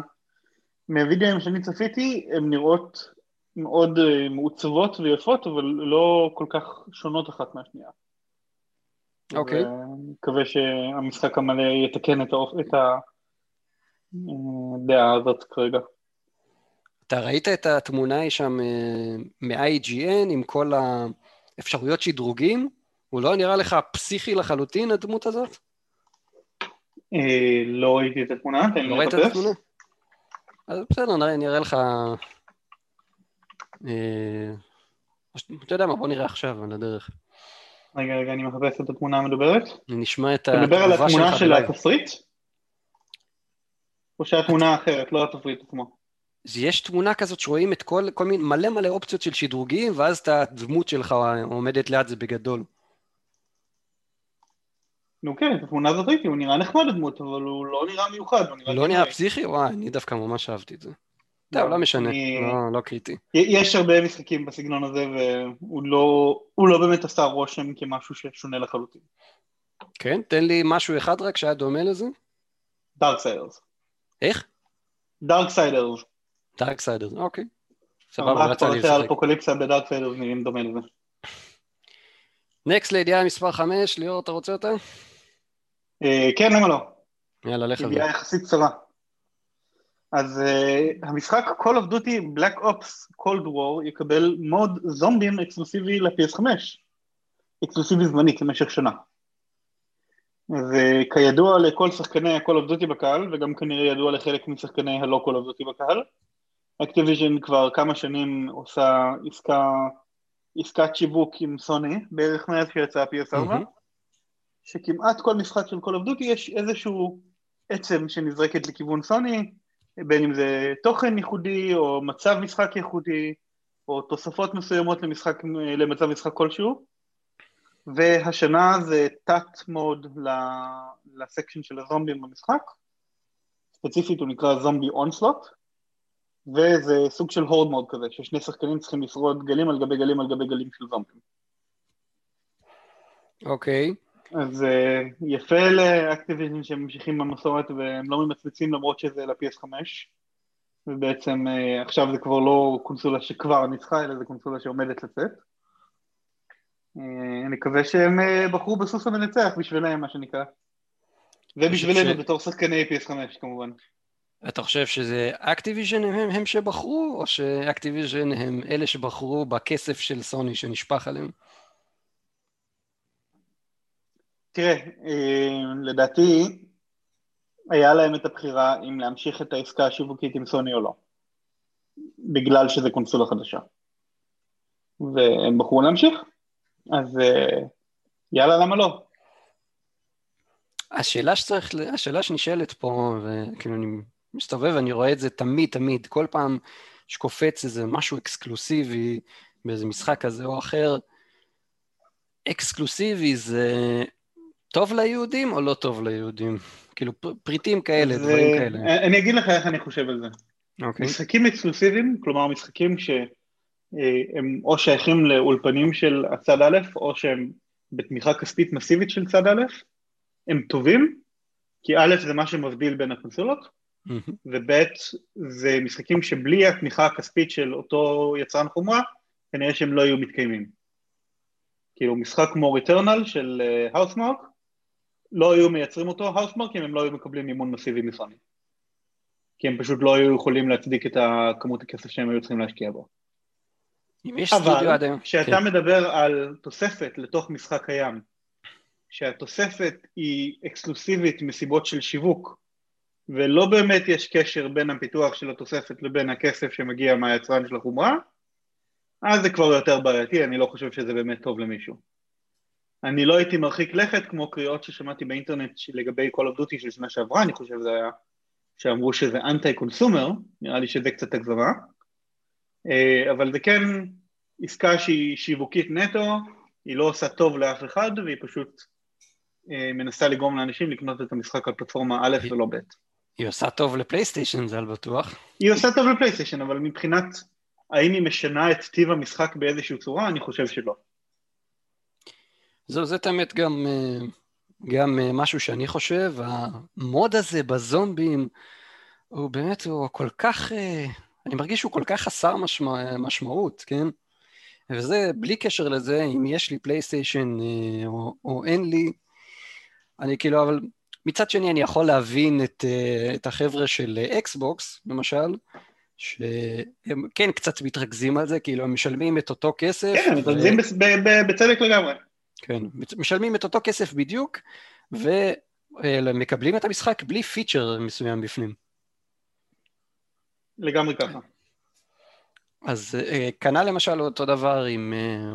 מהווידאוים שאני צפיתי, הן נראות מאוד אה, מעוצבות ויפות, אבל לא כל כך שונות אחת מהשנייה. אוקיי. אז, אה, מקווה שהמשחק המלא יתקן את האופ- את הדעה הזאת כרגע. אתה ראית את התמונה היא שם אה, מ-IGN עם כל האפשרויות שדרוגים? הוא לא נראה לך פסיכי לחלוטין, הדמות הזאת? אה, לא ראיתי את התמונה, תן לי לא ראית את לחפש. התמונה? אז בסדר, נראה, נראה לך... אה, אתה יודע מה, בוא נראה עכשיו על הדרך. רגע, רגע, אני מחפש את התמונה המדוברת. נשמע את אתה מדבר על התגובה התמונה שלך של. התסריט? או שהתמונה האחרת, לא התסריט עצמו? יש תמונה כזאת שרואים את כל, כל מיני, מלא מלא אופציות של שדרוגים, ואז את הדמות שלך עומדת ליד זה בגדול. נו כן, את התמונה הזאת ראיתי, הוא נראה נחמד הדמות, אבל הוא לא נראה מיוחד, הוא. לא נראה. פסיכי? וואי, אני דווקא ממש אהבתי את זה. טוב, לא משנה, אני- לא- לא קריטי. יש הרבה משחקים בסגנון הזה, והוא לא, לא באמת עשה רושם כמשהו ששונה לחלוטין. כן, תן לי משהו אחד רק שהיה דומה לזה. Darksiders. איך? Darksiders. Darksider, אוקיי. סבבה, לא רק יצא לי לשחק. האפוקליפסה ב Darksiders נראים דומה לזה. Next לידיעה מספר 5, ליאור, אתה רוצה אותה? אה, כן, למה לא? יאללה, לך על זה. ידיעה יחסית קצרה. אז uh, המשחק Call of Duty Black Ops Cold War יקבל mode זומבים אקסקלוסיבי ל-PS5. אקסקלוסיבי זמנית למשך שנה. וכידוע לכל שחקני ה-Call of Duty בקהל, וגם כנראה ידוע לחלק משחקני ה-לא Call of Duty בקהל, אקטיביז'ן כבר כמה שנים עושה עסקה, עסקת שיווק עם סוני, בערך מאז שיצא PS4, mm-hmm. שכמעט כל משחק של Call of Duty יש איזשהו עצם שנזרקת לכיוון סוני, בין אם זה תוכן ייחודי או מצב משחק ייחודי, או תוספות מסוימות למשחק, למצב משחק כלשהו, והשנה זה תת מוד לסקשן של הזומבים במשחק, ספציפית הוא נקרא זומבי אונסלוט, וזה סוג של הורד מוד כזה, ששני שחקנים צריכים לשרוד גלים על גבי גלים על גבי גלים של זומבים. אוקיי. Okay. אז uh, יפה לאקטיביזם שהם ממשיכים במסורת והם לא ממצמצים למרות שזה ל-PS5 ובעצם uh, עכשיו זה כבר לא קונסולה שכבר ניצחה אלא זה קונסולה שעומדת לצאת. Uh, אני מקווה שהם בחרו בסוס המנצח בשבילם מה שנקרא ובשבילנו ש... בתור שחקני PS5 כמובן. אתה חושב שזה Activision הם, הם שבחרו או ש Activision הם אלה שבחרו בכסף של סוני שנשפך עליהם? תראה, אה, לדעתי היה להם את הבחירה אם להמשיך את העסקה השיווקית עם סוני או לא, בגלל שזה קונסולה חדשה. והם בחרו להמשיך, אז אה, יאללה, למה לא? השאלה שצריך, השאלה שנשאלת פה, וכאילו אני מסתובב ואני רואה את זה תמיד, תמיד, כל פעם שקופץ איזה משהו אקסקלוסיבי באיזה משחק כזה או אחר, אקסקלוסיבי זה טוב ליהודים או לא טוב ליהודים? כאילו פריטים כאלה, דברים כאלה. אני אגיד לך איך אני חושב על זה. Okay. אוקיי. משחקים אקסקלוסיביים, כלומר משחקים שהם או שייכים לאולפנים של הצד א', או שהם בתמיכה כספית מסיבית של צד א', הם טובים, כי א' זה מה שמבדיל בין הקונסולות, mm-hmm. וב' זה משחקים שבלי התמיכה הכספית של אותו יצרן חומרה, כנראה שהם לא היו מתקיימים. כאילו משחק כמו Returnal של Housemarque, uh, לא היו מייצרים אותו Housemarque אם הם לא היו מקבלים מימון מסיבי מסוני. כי הם פשוט לא היו יכולים להצדיק את הכמות הכסף שהם היו צריכים להשקיע בו. אם יש סטודיו עד היום. כשאתה כן. מדבר על תוספת לתוך משחק קיים, שהתוספת היא אקסקלוסיבית מסיבות של שיווק, ולא באמת יש קשר בין הפיתוח של התוספת לבין הכסף שמגיע מהיצרן של החומרה, אז זה כבר יותר בעייתי, אני לא חושב שזה באמת טוב למישהו. אני לא הייתי מרחיק לכת כמו קריאות ששמעתי באינטרנט לגבי Call of Duty של שנה שעברה, אני חושב שזה היה, שאמרו שזה אנטי קונסומר, נראה לי שזה קצת הגזמה, אה, אבל זה כן עסקה שהיא שיווקית נטו, היא לא עושה טוב לאף אחד והיא פשוט אה, מנסה לגרום לאנשים לקנות את המשחק על פלטפורמה א' ולא ב'. היא עושה טוב לפלייסטיישן זה על בטוח. היא עושה טוב לפלייסטיישן, אבל מבחינת האם היא משנה את טיב המשחק באיזושהי צורה, אני חושב שלא. זהו, זה האמת גם, אה, גם אה, משהו שאני חושב, המוד הזה בזומבים, הוא באמת, הוא כל כך, אה, אני מרגיש שהוא כל כך חסר משמע, משמעות, כן? וזה בלי קשר לזה, אם יש לי פלייסטיישן או, או אין לי, אני כאילו, אבל מצד שני אני יכול להבין את, את החבר'ה של Xbox, למשל, שהם כן קצת מתרגזים על זה, כאילו הם משלמים את אותו כסף. כן, הם מתרגזים ו... בצדק לגמרי. כן, משלמים את אותו כסף בדיוק, ומקבלים את המשחק בלי feature מסוים בפנים. לגמרי ככה. אז אה, כנ"ל למשל אותו דבר עם, אה,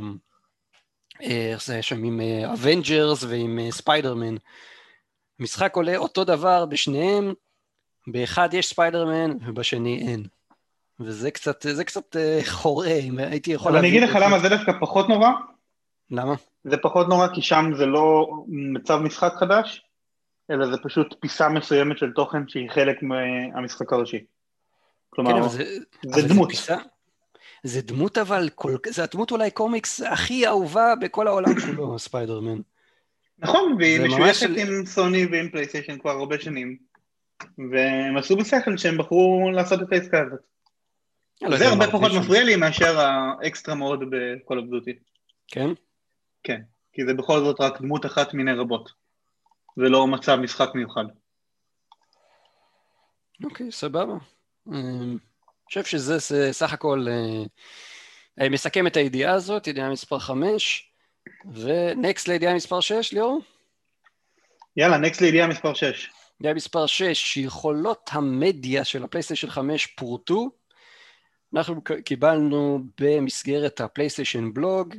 אה, איך זה שם, עם Avengers ועם ספיידרמן. המשחק עולה אותו דבר בשניהם, באחד יש ספיידרמן ובשני אין. וזה קצת, זה קצת חורה, אם הייתי יכול... אבל אני אגיד לך למה זה דווקא פחות נורא. למה? זה פחות נורא כי שם זה לא מצב משחק חדש, אלא זה פשוט פיסה מסוימת של תוכן שהיא חלק מהמשחק הראשי. כלומר, כן, זה, זה דמות. זה, פיסה, זה דמות אבל, כל, זה הדמות אולי קומיקס הכי אהובה בכל העולם כולו, ספיידרמן. נכון, והיא משויכת של... עם סוני ועם פלייסטיישן כבר הרבה שנים, והם עשו בשכל שהם בחרו לעשות את העסקה הזאת. לא זה הרבה פחות מפריע לי מאשר האקסטרה מאוד בכל עובדותי. כן? כן, כי זה בכל זאת רק דמות אחת מיני רבות, ולא מצב משחק מיוחד. אוקיי, סבבה. אמ, אני חושב שזה סך הכל אה, אה, מסכם את הידיעה הזאת, ידיעה מספר 5. ונקסט לידיעה מספר 6, ליאור? יאללה, נקסט לידיעה מספר 6. ידיעה מספר 6, יכולות המדיה של הפלייסטיישן 5 פורטו. אנחנו קיבלנו במסגרת הפלייסטיישן בלוג אה,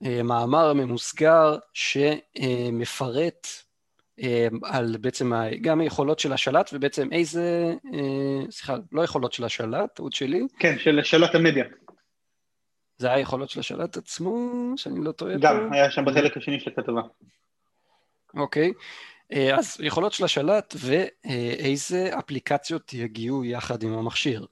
מאמר ממוסגר שמפרט אה, על בעצם גם היכולות של השלט ובעצם איזה, אה, סליחה, לא יכולות של השלט, טעות שלי. כן, של שלט המדיה. זה היה יכולות של השלט עצמו, שאני לא טועה גם? היה שם בחלק השני של הכתבה. אוקיי, אז יכולות של השלט ואיזה אפליקציות יגיעו יחד עם המכשיר.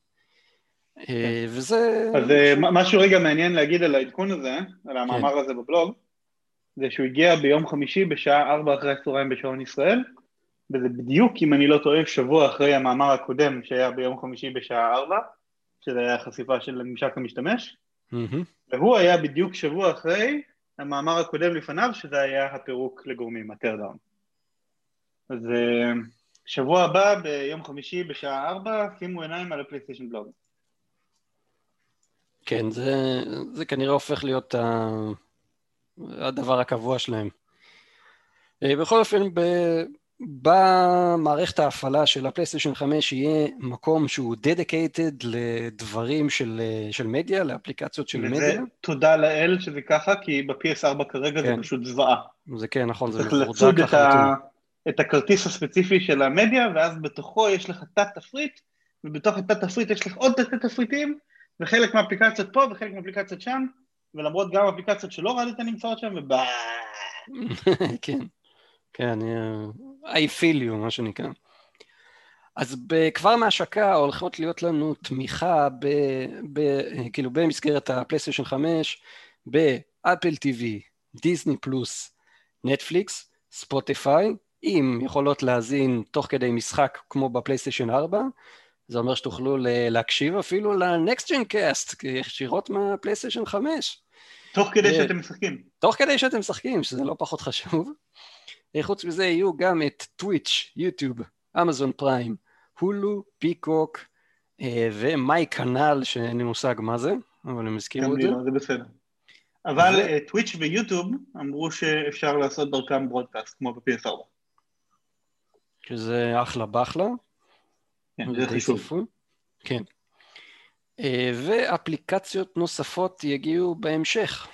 כן. וזה... אז משהו רגע מעניין להגיד על העדכון הזה, על המאמר כן. הזה בבלוג, זה שהוא הגיע ביום חמישי בשעה ארבע אחרי הצהריים בשעון ישראל, וזה בדיוק, אם אני לא טועה, שבוע אחרי המאמר הקודם שהיה ביום חמישי בשעה ארבע, שזה היה חשיפה של ממשק המשתמש, mm-hmm. והוא היה בדיוק שבוע אחרי המאמר הקודם לפניו, שזה היה הפירוק לגורמים, ה teardown. אז אה, שבוע הבא, ביום חמישי בשעה ארבע, שימו עיניים על הפלייסטיישן בלוג. כן, זה, זה כנראה הופך להיות ה... הדבר הקבוע שלהם. אה, בכל אופן, ב... במערכת ההפעלה של הפלייסטיישן 5 יהיה מקום שהוא dedicated לדברים של, של מדיה, לאפליקציות של וזה מדיה. תודה לאל שזה ככה, כי ב-PS4 כרגע כן. זה פשוט זוועה. זה כן, נכון, זה מפורדק לחלוטין. צריך לצוד את, ה... את הכרטיס הספציפי של המדיה, ואז בתוכו יש לך תת תפריט, ובתוך התת תפריט יש לך עוד תת תפריטים, וחלק מהאפליקציות פה וחלק מהאפליקציות שם, ולמרות גם אפליקציות שלא רדת נמצאות שם, ובא... כן, כן, I feel you, מה שנקרא. אז כבר מהשקה הולכות להיות לנו תמיכה ב, ב, כאילו במסגרת הפלייסטיישן 5 באפל TV, דיסני פלוס, נטפליקס, ספוטיפיי, עם יכולות להזין תוך כדי משחק כמו בפלייסטיישן 4, זה אומר שתוכלו להקשיב אפילו ל NextGen Cast, ישירות מהפלייסטיישן 5. תוך כדי שאתם משחקים. תוך כדי שאתם משחקים, שזה לא פחות חשוב. חוץ מזה יהיו גם את טוויץ', יוטיוב, אמזון פריים, הולו, פיקוק ומאי כנ"ל, שאין לי מושג מה זה, אבל הם הזכירו את זה. לא, זה בסדר. אבל טוויץ' אה, ויוטיוב אמרו שאפשר לעשות דרכם ברודקאסט, כמו ב-PS4. שזה אחלה באחלה. כן, זה חשוב. כן. אה, ואפליקציות נוספות יגיעו בהמשך.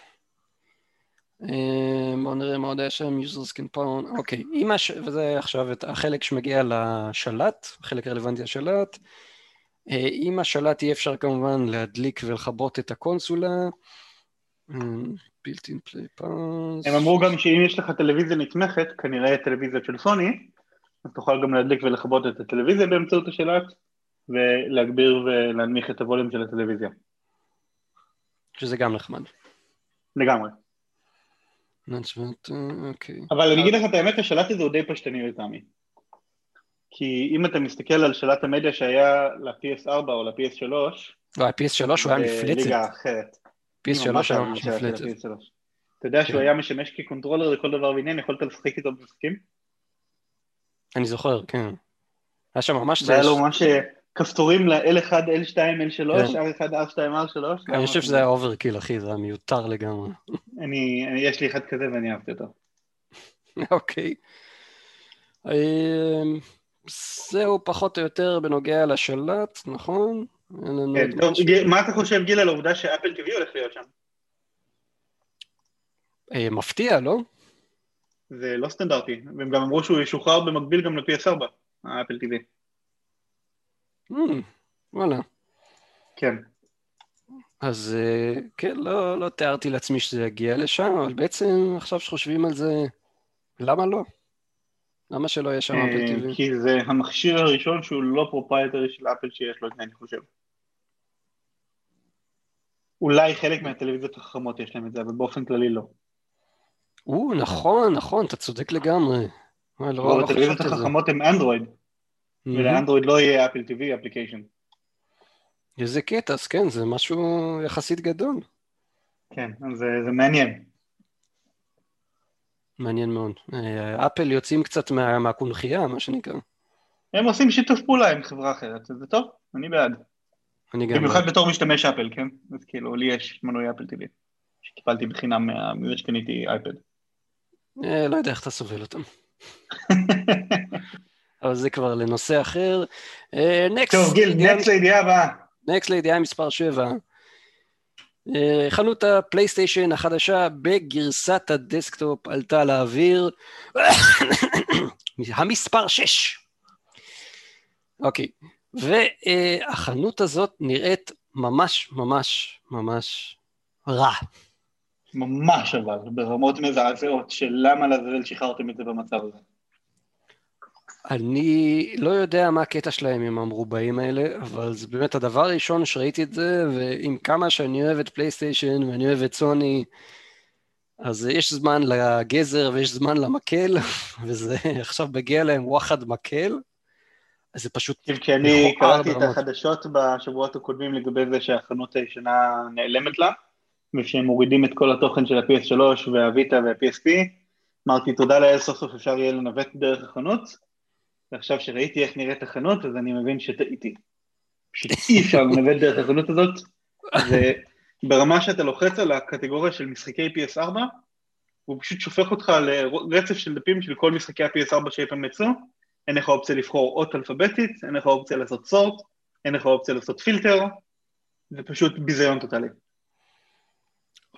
אה, בואו נראה מה עוד היה שם, users can pound, אוקיי, הש... וזה עכשיו את החלק שמגיע לשלט, החלק הרלוונטי לשלט. אה, עם השלט יהיה אפשר כמובן להדליק ולכבות את הקונסולה. בילטין פליי פאס. הם אמרו גם שאם יש לך טלוויזיה נתמכת, כנראה טלוויזיה של סוני, אז תוכל גם להדליק ולכבות את הטלוויזיה באמצעות השלט, ולהגביר ולהנמיך את הווליום של הטלוויזיה. שזה גם נחמד. לגמרי. אוקיי. אבל אני אגיד לך את האמת, השלט הזה הוא די פשטני לטעמי. כי אם אתה מסתכל על שלט המדיה שהיה ל-PS4 או ל-PS3... לא, ה-PS3 הוא היה מפלצת. ליגה אחרת. PS3 היה ממש מפלצת. אתה יודע שהוא כן. היה משמש כקונטרולר לכל דבר ועניין, יכולת לשחק איתו במשחקים? אני זוכר, כן. היה שם ממש... זה היה לו ממש אה, כפתורים ל-L1, L2, L3, R1, R2, R3. אני חושב שזה היה overkill, אחי, זה היה מיותר לגמרי. אני, יש לי אחד כזה ואני אהבתי אותו. אוקיי. אמ, זהו פחות או יותר בנוגע לשלט, נכון? כן, טוב, מה אתה חושב, גיל, על העובדה שאפל TV הולך להיות שם? אה, מפתיע, לא? זה לא סטנדרטי, והם גם אמרו שהוא ישוחרר במקביל גם ל-PS4, האפל TV. Mm, וואלה. כן. אז אה, כן, לא, לא תיארתי לעצמי שזה יגיע לשם, אבל בעצם עכשיו שחושבים על זה, למה לא? למה שלא יהיה שם אפל TV? אה, כי זה המכשיר הראשון שהוא לא proprietary של אפל שיש לו את זה, אני חושב. אולי חלק מהטלוויזיות החכמות יש להם את זה, אבל באופן כללי לא. או, נכון, נכון, אתה צודק לגמרי. אבל לא הטלוויזיות החכמות הן אנדרואיד, ולאנדרואיד לא יהיה אפל TV אפליקיישן. איזה קטע, אז כן, זה משהו יחסית גדול. כן, זה, זה מעניין. מעניין מאוד. אה, אפל יוצאים קצת מה, מהקונכייה, מה שנקרא. הם עושים שיתוף פעולה עם חברה אחרת, זה טוב, אני בעד. אני גם... במיוחד בתור משתמש אפל, כן? אז כאילו, לי יש מנוי אפל TV. שקיבלתי בחינם מזה שקניתי אייפד. אה, לא יודע איך אתה סובל אותם. אבל זה כבר לנושא אחר. Next. טוב, גיל, next לידיעה הבאה. Next לידיעה מספר 7. אה, חנות הפלייסטיישן החדשה בגרסת הדסקטופ עלתה לאוויר. המספר 6. אוקיי, והחנות הזאת נראית ממש ממש ממש רע. ממש אבל, ברמות מזעזעות של למה לעזאזל שחררתם את זה במצב הזה. אני לא יודע מה הקטע שלהם עם המרובעים האלה, אבל זה באמת הדבר הראשון שראיתי את זה, ועם כמה שאני אוהב את פלייסטיישן ואני אוהב את סוני, אז יש זמן לגזר ויש זמן למקל, וזה עכשיו מגיע להם וואחד מקל, אז זה פשוט... כי אני קראתי את החדשות בשבועות הקודמים לגבי זה שהחנות הישנה נעלמת לה, ושהם מורידים את כל התוכן של ה-PS3 והוויטה וה-PSP, אמרתי תודה לאל סוף סוף אפשר יהיה לנווט דרך החנות, ועכשיו שראיתי איך נראית החנות, אז אני מבין שטעיתי. פשוט אי אפשר לנווט דרך החנות הזאת, וברמה שאתה לוחץ על הקטגוריה של משחקי PS4, הוא פשוט שופך אותך לרצף של דפים של כל משחקי ה-PS4 שאי פעם יצאו, אין לך אופציה לבחור אות אלפביתית, אין לך אופציה לעשות סורט, אין לך אופציה לעשות פילטר, זה פשוט ביזיון טוטאלי.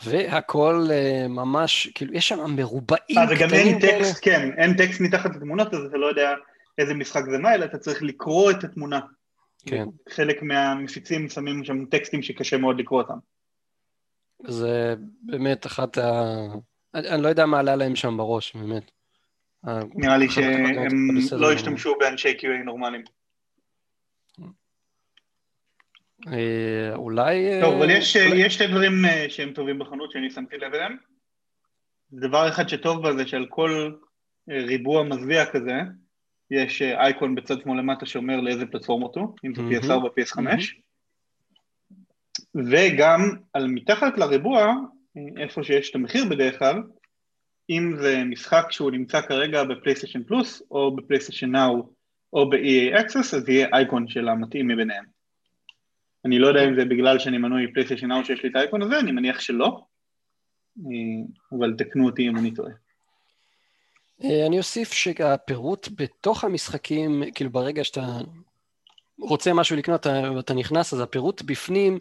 והכל uh, ממש, כאילו, יש שם מרובעים קטנים כאלה. וגם אין טקסט, כן, אין טקסט מתחת לתמונות, אז אתה לא יודע איזה משחק זה מה, אלא אתה צריך לקרוא את התמונה. כן. חלק מהמפיצים שמים שם טקסטים שקשה מאוד לקרוא אותם. זה באמת אחת ה... אני, אני לא יודע מה עלה להם שם בראש, באמת. נראה לי שהם לא השתמשו באנשי QA נורמליים. אה, אולי... טוב, אבל יש, יש שתי דברים אה, שהם טובים בחנות שאני שמתי לב אליהם. דבר אחד שטוב בה זה שעל כל אה, ריבוע מזוויע כזה, יש אייקון בצד שמאל למטה שאומר לאיזה פלטפורמות הוא, אם זה PS4 או PS5, וגם על מתחת לריבוע, איפה שיש את המחיר בדרך כלל, אם זה משחק שהוא נמצא כרגע בפלייסטיישן פלוס, או בפלייסטיישן נאו, או ב-EA Access, אז יהיה אייקון של המתאים מביניהם. אני לא יודע אם זה בגלל שאני מנוי פלייסטיישן נאו שיש לי את האייקון הזה, אני מניח שלא, אבל תקנו אותי אם אני טועה. אה, אני אוסיף שהפירוט בתוך המשחקים, כאילו ברגע שאתה רוצה משהו לקנות ואתה נכנס, אז הפירוט בפנים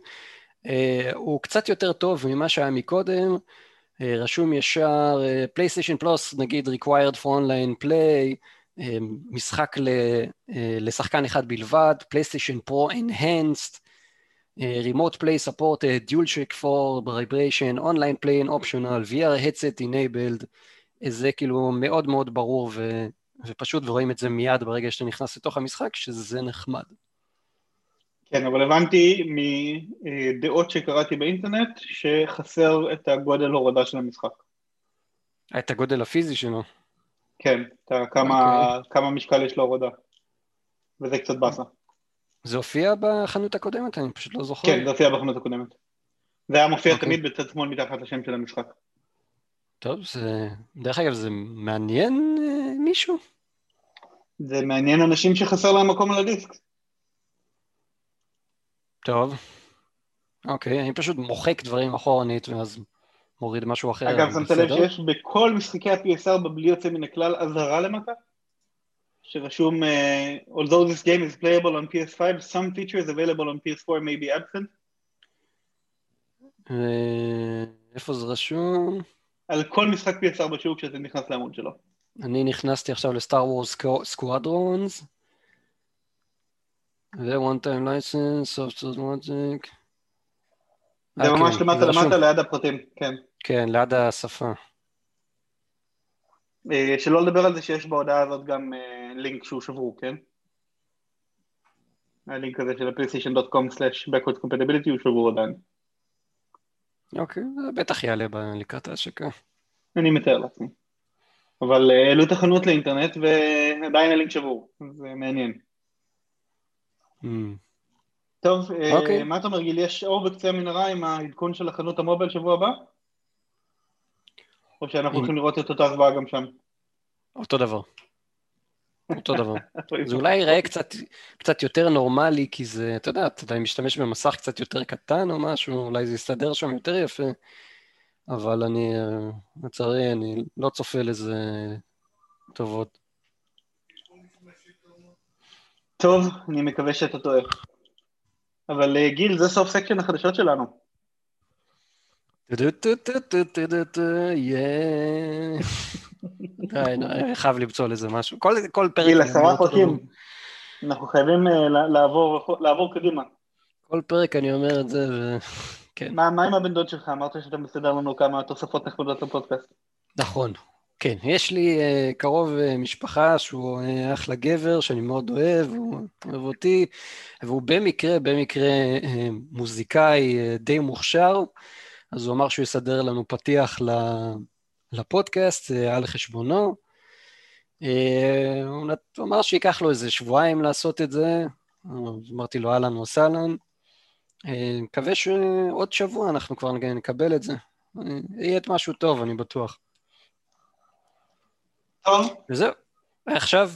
אה, הוא קצת יותר טוב ממה שהיה מקודם. אה, רשום ישר פלייסטיישן פלוס, נגיד required for online play, משחק לשחקן אחד בלבד, פלייסטיישן פרו enhanced, remote play supported, dual check for vibration, online play optional, VR headset enabled, זה כאילו מאוד מאוד ברור ו, ופשוט, ורואים את זה מיד ברגע שאתה נכנס לתוך המשחק, שזה נחמד. כן, אבל הבנתי מדעות שקראתי באינטרנט שחסר את הגודל הורדה של המשחק. את הגודל הפיזי שלו? כן, כמה, okay. אוקיי. כמה משקל יש להורדה, וזה קצת באסה. זה הופיע בחנות הקודמת? אני פשוט לא זוכר. כן, זה הופיע בחנות הקודמת. זה היה מופיע okay. אוקיי. תמיד בצד שמאל מתחת לשם של המשחק. טוב, זה... דרך אגב, זה מעניין אה, מישהו? זה מעניין אנשים שחסר להם מקום על הדיסק. טוב. אוקיי, אני פשוט מוחק דברים אחורנית ואז מוריד משהו אחר. אגב, שמת לב שיש בכל משחקי ה-PS4 בלי יוצא מן הכלל אזהרה למטה? שרשום uh, although this game is playable on PS5, some features available on PS4 may be absent. איפה זה רשום? על כל משחק PS4 בשוק כשאתה נכנס לעמוד שלו. אני נכנסתי עכשיו לסטאר וורס סקוואדרונס, ו-one time license, soft logic. זה אה, ממש כן, למטה למטה ליד הפרטים, כן. כן, ליד השפה. אה, שלא לדבר על זה שיש בהודעה הזאת גם אה, לינק שהוא שבור, כן? הלינק הזה של הפלייסטיישן.com/backward compatibility הוא שבור עדיין. אוקיי, זה בטח יעלה לקראת ההשקה. אני מתאר לעצמי. אבל אה, העלו תחנות לאינטרנט ועדיין הלינק שבור, זה מעניין. Mm. טוב, אוקיי. מה אתה אומר גיל, יש אור בקצה המנהרה עם העדכון של החנות המוביל שבוע הבא? או שאנחנו הולכים לראות את אותה זוועה גם שם? אותו דבר. אותו דבר. זה אולי ייראה קצת, קצת יותר נורמלי, כי זה, אתה יודע, אתה משתמש במסך קצת יותר קטן או משהו, אולי זה יסתדר שם יותר יפה, אבל אני, לצערי, אני לא צופה לזה טובות. טוב, אני מקווה שאתה טועה. אבל אה, גיל, זה סוף סקשן החדשות שלנו. חייב למצוא לזה משהו. כל פרק... גיל, עשרה חוקים. אנחנו חייבים לעבור קדימה. כל פרק אני אומר את זה, ו... כן. מה עם הבן דוד שלך? אמרת שאתה מסדר לנו כמה תוספות נכבדות לפודקאסט. נכון. כן, יש לי קרוב משפחה שהוא אחלה גבר, שאני מאוד אוהב, הוא אוהב אותי, והוא במקרה, במקרה מוזיקאי די מוכשר, אז הוא אמר שהוא יסדר לנו פתיח לפודקאסט, על חשבונו. Uh, הוא אמר שייקח לו איזה שבועיים לעשות את זה, אמרתי לו אהלן וסהלן. מקווה שעוד שבוע אנחנו כבר נקבל את זה. יהיה את משהו טוב, אני בטוח. טוב. וזהו. עכשיו,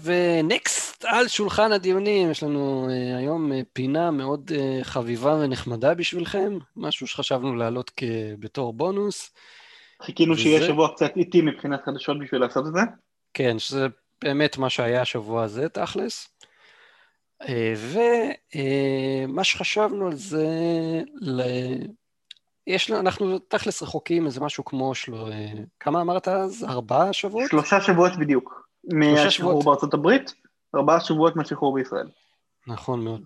נקסט uh, על שולחן הדיונים, יש לנו uh, היום uh, פינה מאוד uh, חביבה ונחמדה בשבילכם, משהו שחשבנו להעלות כ... בתור בונוס. חיכינו וזה... שיהיה שבוע קצת איטי מבחינת חדשות בשביל לעשות את זה? כן, שזה באמת מה שהיה השבוע הזה, תכלס. ומה שחשבנו על זה, ל... יש לנו, אנחנו תכלס רחוקים איזה משהו כמו, שלו, כמה אמרת אז? ארבעה שבועות? שלושה שבועות בדיוק. מהשחרור בארצות הברית, ארבעה שבועות מהשחרור בישראל. נכון מאוד.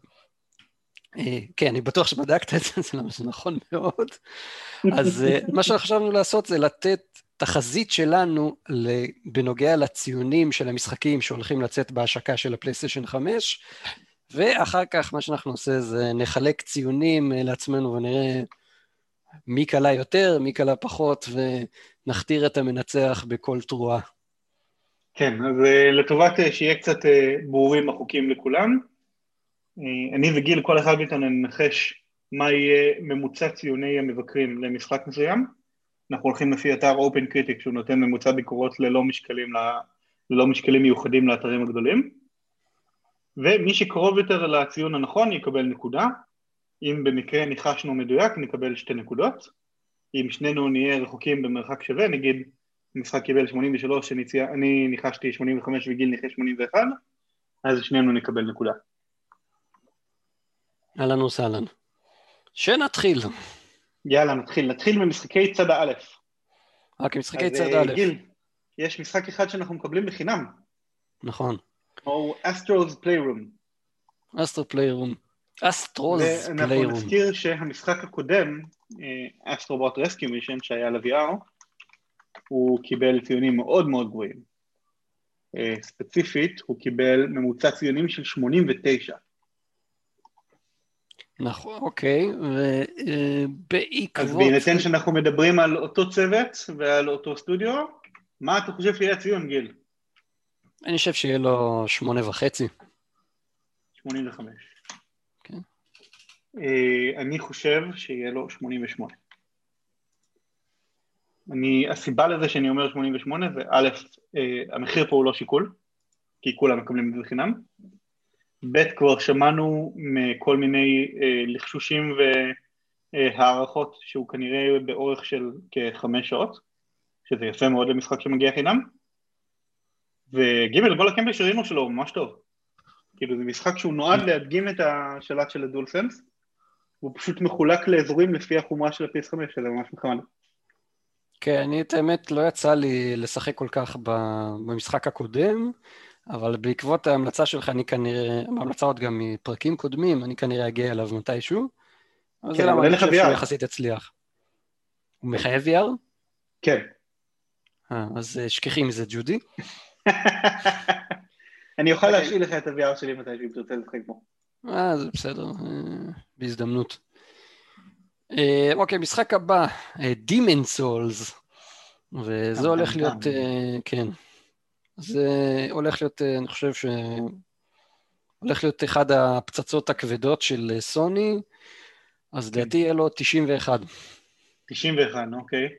אה, כן, אני בטוח שבדקת את זה, זה נכון מאוד. אז אה, מה שחשבנו לעשות זה לתת תחזית שלנו בנוגע לציונים של המשחקים שהולכים לצאת בהשקה של הפלייסטיישן 5, ואחר כך מה שאנחנו עושה זה נחלק ציונים אה, לעצמנו ונראה מי קלה יותר, מי קלה פחות, ונכתיר את המנצח בכל תרועה. כן, אז uh, לטובת uh, שיהיה קצת uh, ברורים החוקים לכולם, אני וגיל, כל אחד מאיתנו ננחש מה יהיה ממוצע ציוני המבקרים למשחק מסוים. אנחנו הולכים לפי אתר Open Critic שהוא נותן ממוצע ביקורות ללא משקלים, ללא משקלים מיוחדים לאתרים הגדולים. ומי שקרוב יותר לציון הנכון יקבל נקודה, אם במקרה ניחשנו מדויק נקבל שתי נקודות, אם שנינו נהיה רחוקים במרחק שווה, נגיד המשחק קיבל 83, שניציה, אני ניחשתי 85 וגיל ניחש 81, אז שנינו נקבל נקודה. אהלן וסהלן. שנתחיל. יאללה, נתחיל. נתחיל ממשחקי צד א'. רק משחקי צד אה, א'. גיל, יש משחק אחד שאנחנו מקבלים בחינם. נכון. או Astro's Playroom. Astro Playroom. Astro's Playroom. ואנחנו נזכיר שהמשחק הקודם, Astro Bot Rescue Mission שהיה על ה-VR, הוא קיבל ציונים מאוד מאוד גבוהים. אה, ספציפית, הוא קיבל ממוצע ציונים של 89. נכון, אוקיי, ובעקבות... אז בהינתן שאנחנו מדברים על אותו צוות ועל אותו סטודיו, מה אתה חושב שיהיה הציון, גיל? אני חושב שיהיה לו שמונה וחצי. 85. כן. אה, אני חושב שיהיה לו 88. אני, הסיבה לזה שאני אומר 88 זה א', אה, המחיר פה הוא לא שיקול, כי כולם מקבלים את זה בחינם, ב', כבר שמענו מכל מיני אה, לחשושים והערכות שהוא כנראה באורך של כחמש שעות, שזה יפה מאוד למשחק שמגיע חינם, וג' כל הקמפי שראינו שלו הוא ממש טוב. כאילו זה משחק שהוא נועד להדגים את השלט של הדול סנס, והוא פשוט מחולק לאזורים לפי החומרה של ה-PS5, שזה ממש מחמד. כן, אני את האמת לא יצא לי לשחק כל כך במשחק הקודם, אבל בעקבות ההמלצה שלך, אני כנראה, ההמלצה עוד גם מפרקים קודמים, אני כנראה אגיע אליו מתישהו. כן, אבל אין לך VR. שהוא יחסית יצליח. הוא מחייב VR? כן. אה, אז אה, שכחי מזה, ג'ודי. אני אוכל להשאיל לך את ה-VR שלי מתישהו, אם תרצה לשחק בו. אה, זה בסדר, אה, בהזדמנות. אה, אוקיי, משחק הבא, Demon Souls, וזה הולך להיות, אה, כן, זה הולך להיות, אה, אני חושב ש... הולך להיות אחד הפצצות הכבדות של סוני, אז כן. לדעתי יהיה לו 91. 91, אוקיי.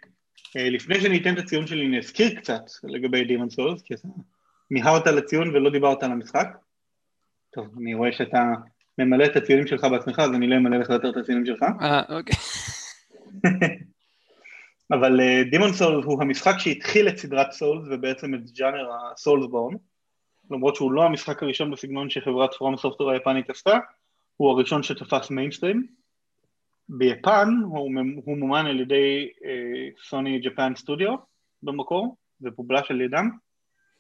לפני שאני אתן את הציון שלי, אני אזכיר קצת לגבי Demon Souls, כי אתה מיהרת לציון ולא דיברת על המשחק. טוב, אני רואה שאתה ממלא את הציונים שלך בעצמך, אז אני לא אמלא לך יותר את הציונים שלך. אה, אוקיי. אבל דימון uh, סולס הוא המשחק שהתחיל את סדרת Souls ובעצם את ג'אנר ה Soulsborne, למרות שהוא לא המשחק הראשון בסגנון שחברת FromSoftware היפנית עשתה, הוא הראשון שתפס מיינסטרים. ביפן הוא, הוא מומן על ידי סוני Japan Studio במקור, זה פובלש על ידם,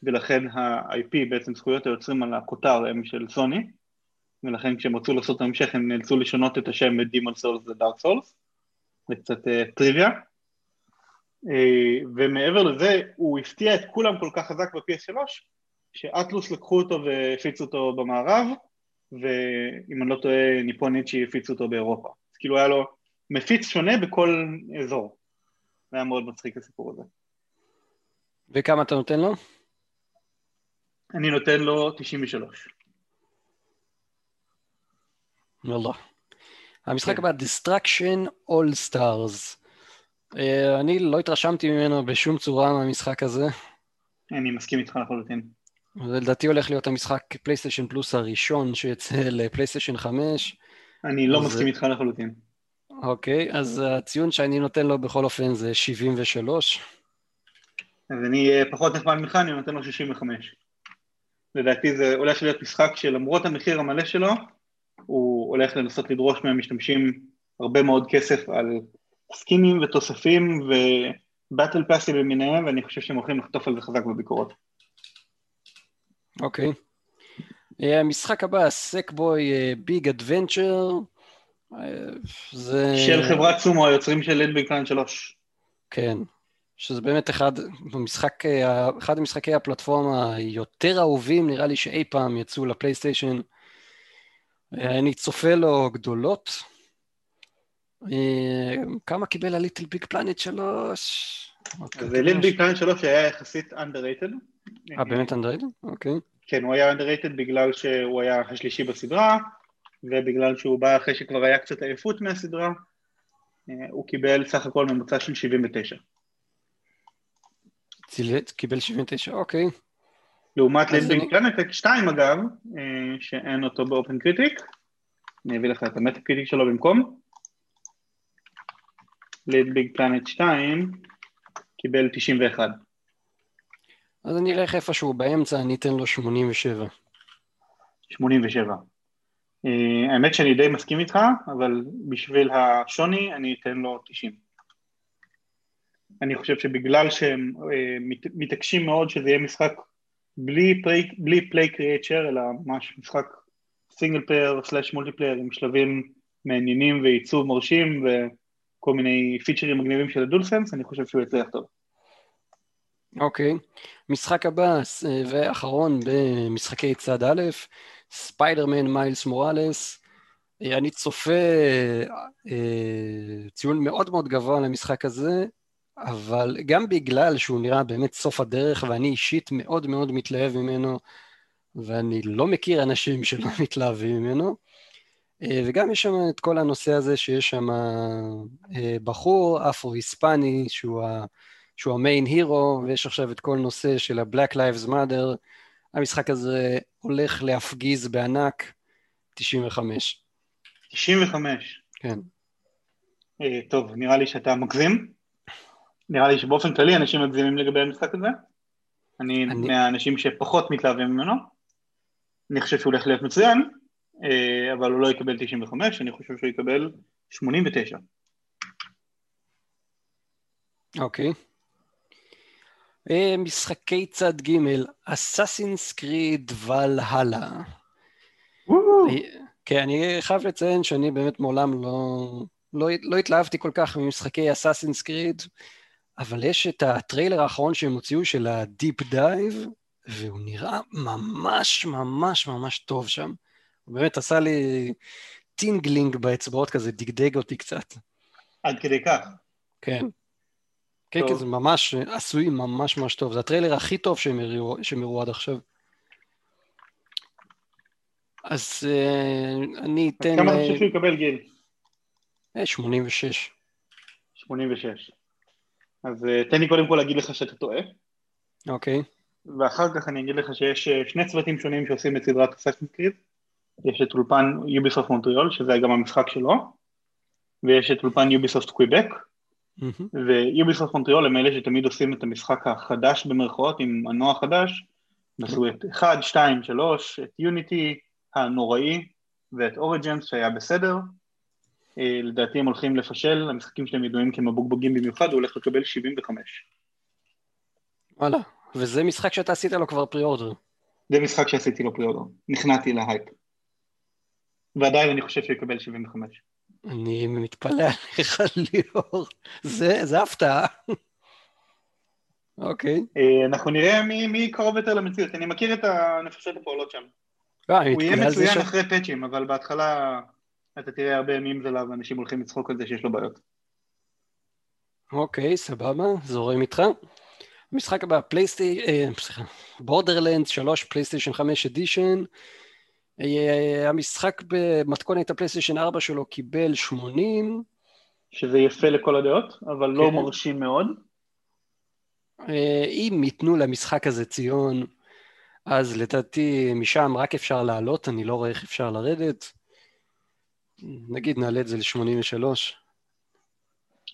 ולכן ה-IP, בעצם זכויות היוצרים על הכותר הם של סוני, ולכן כשהם רצו לעשות את ההמשך הם נאלצו לשנות את השם מ-Demon Souls ל-Dark Souls, זה קצת uh, טריוויה. Uh, ומעבר לזה, הוא הפתיע את כולם כל כך חזק ב-PS3, שאטלוס לקחו אותו והפיצו אותו במערב, ואם אני לא טועה, ניפוניצ'י הפיצו אותו באירופה. אז כאילו היה לו מפיץ שונה בכל אזור. זה היה מאוד מצחיק הסיפור הזה. וכמה אתה נותן לו? אני נותן לו 93. וואלה. המשחק כן. הבא, Destruction All Stars. Uh, אני לא התרשמתי ממנו בשום צורה מהמשחק הזה. אני מסכים איתך לחלוטין. זה לדעתי הולך להיות המשחק פלייסטיישן פלוס הראשון שיצא לפלייסטיישן 5. אני לא מסכים איתך לחלוטין. אוקיי, אז הציון שאני נותן לו בכל אופן זה 73. אז אני פחות נחמד ממך, אני נותן לו 65. לדעתי זה הולך להיות משחק שלמרות המחיר המלא שלו, הולך לנסות לדרוש מהמשתמשים הרבה מאוד כסף על סקינים ותוספים ו battle פאסים למיניהם, ואני חושב שהם הולכים לחטוף על זה חזק בביקורות. אוקיי. אה, המשחק הבא, Sackboy Big Adventure. זה... של חברת Sumo, היוצרים של LittleBigPlanet 3. כן, שזה באמת אחד, במשחק, אה, אחד המשחקי הפלטפורמה היותר אהובים, נראה לי שאי פעם יצאו לפלייסטיישן. אה, אני צופה לו גדולות. כמה קיבל הליטל ביג פלנט 3? אז ליטל ביג פלנט 3 היה יחסית underrated. אה, באמת underrated? אוקיי. כן, הוא היה underrated בגלל שהוא היה השלישי בסדרה, ובגלל שהוא בא אחרי שכבר היה קצת עייפות מהסדרה, אה, הוא קיבל סך הכל ממוצע של 79. צילט, קיבל 79, אוקיי. לעומת LittleBigPlanet 2 אגב, אה, שאין אותו ב OpenCritic, אני אביא לך את ה Metacritic שלו במקום. LittleBigPlanet 2 קיבל 91. אז אני אלך איפשהו באמצע, אני אתן לו 87. 87. אה, האמת שאני די מסכים איתך, אבל בשביל השוני אני אתן לו 90. אני חושב שבגלל שהם אה, מת, מתעקשים מאוד שזה יהיה משחק בלי play, בלי play create share, אלא ממש משחק single player slash multiplayer עם שלבים מעניינים ועיצוב מרשים וכל מיני פיצ'רים מגניבים של ה DualSense, אני חושב שהוא יצליח טוב. אוקיי. אוקיי. משחק הבא ואחרון במשחקי צד א', ספיידרמן מיילס מוראלס. אני צופה אה, ציון מאוד מאוד גבוה למשחק הזה, אבל גם בגלל שהוא נראה באמת סוף הדרך, ואני אישית מאוד מאוד מתלהב ממנו, ואני לא מכיר אנשים שלא מתלהבים ממנו. אה, וגם יש שם את כל הנושא הזה שיש שם אה, בחור אפרו-היספני שהוא ה... שהוא המיין הירו, ויש עכשיו את כל נושא של ה-Black Lives Matter. המשחק הזה הולך להפגיז בענק 95. 95? כן. אה, טוב, נראה לי שאתה מגזים. נראה לי שבאופן כללי אנשים מגזימים לגבי המשחק הזה. אני, אני... מהאנשים שפחות מתלהבים ממנו. אני חושב שהוא הולך להיות מצוין, אה, אבל הוא לא יקבל 95, אני חושב שהוא יקבל 89. אוקיי. אוקיי. אה, משחקי צד ג' Assassin's Creed Valhalla. כן, אני חייב לציין שאני באמת מעולם לא, לא, לא התלהבתי כל כך ממשחקי Assassin's Creed, אבל יש את הטריילר האחרון שהם הוציאו של ה deep dive, והוא נראה ממש ממש ממש טוב שם. הוא באמת עשה לי tingling באצבעות כזה, דגדג אותי קצת. עד כדי כך. כן. כן, כן, זה ממש עשוי ממש ממש טוב. זה הטריילר הכי טוב שהם הראו, שהם הראו עד עכשיו. אז אה, אני אתן... כמה אתה חושב שהוא יקבל גיל? 86. 86. אז אה, תן לי קודם כל להגיד לך שאתה טועה. אוקיי. אוקיי. ואחר כך אני אגיד לך שיש אה, שני צוותים שונים שעושים את סדרת Assassin's Creed. יש את אולפן יוביסופט מונטריאול, שזה גם המשחק שלו, ויש את אולפן יוביסופט קוויבק, ויוביסופט מונטריאול הם אלה שתמיד עושים את המשחק החדש במרכאות עם מנוע חדש, עשו את 1, 2, 3, את יוניטי הנוראי ואת אוריג'נס שהיה בסדר, אה, לדעתי הם הולכים לפשל, המשחקים שלהם ידועים כמבוגבוגים במיוחד, הוא הולך לקבל 75. וואלה, וזה משחק שאתה עשית לו כבר פרי-אורדר. זה משחק שעשיתי לו פרי-אורדר, נכנעתי להייפ. ועדיין אני חושב שהוא יקבל 75. אני מתפלא עליך ליאור, זה, זה הפתעה. אוקיי. אה, אנחנו נראה מי, מי קרוב יותר למציאות, אני מכיר את הנפשות הפועלות שם. אה, הוא יהיה מצוין אחרי פאצ'ים, אבל בהתחלה אתה תראה הרבה ימים זליו ואנשים הולכים לצחוק על זה שיש לו בעיות. אוקיי, סבבה, זורם איתך. המשחק הבא, פלייסטי... אה, סליחה, Borderlands 3 PlayStation 5 Edition. אה, המשחק במתכונת ה PlayStation 4 שלו קיבל 80. שזה יפה לכל הדעות, אבל לא כן. לא מרשים מאוד. אה, אם ייתנו למשחק הזה ציון, אז לדעתי משם רק אפשר לעלות, אני לא רואה איך אפשר לרדת. נגיד נעלה את זה ל-83.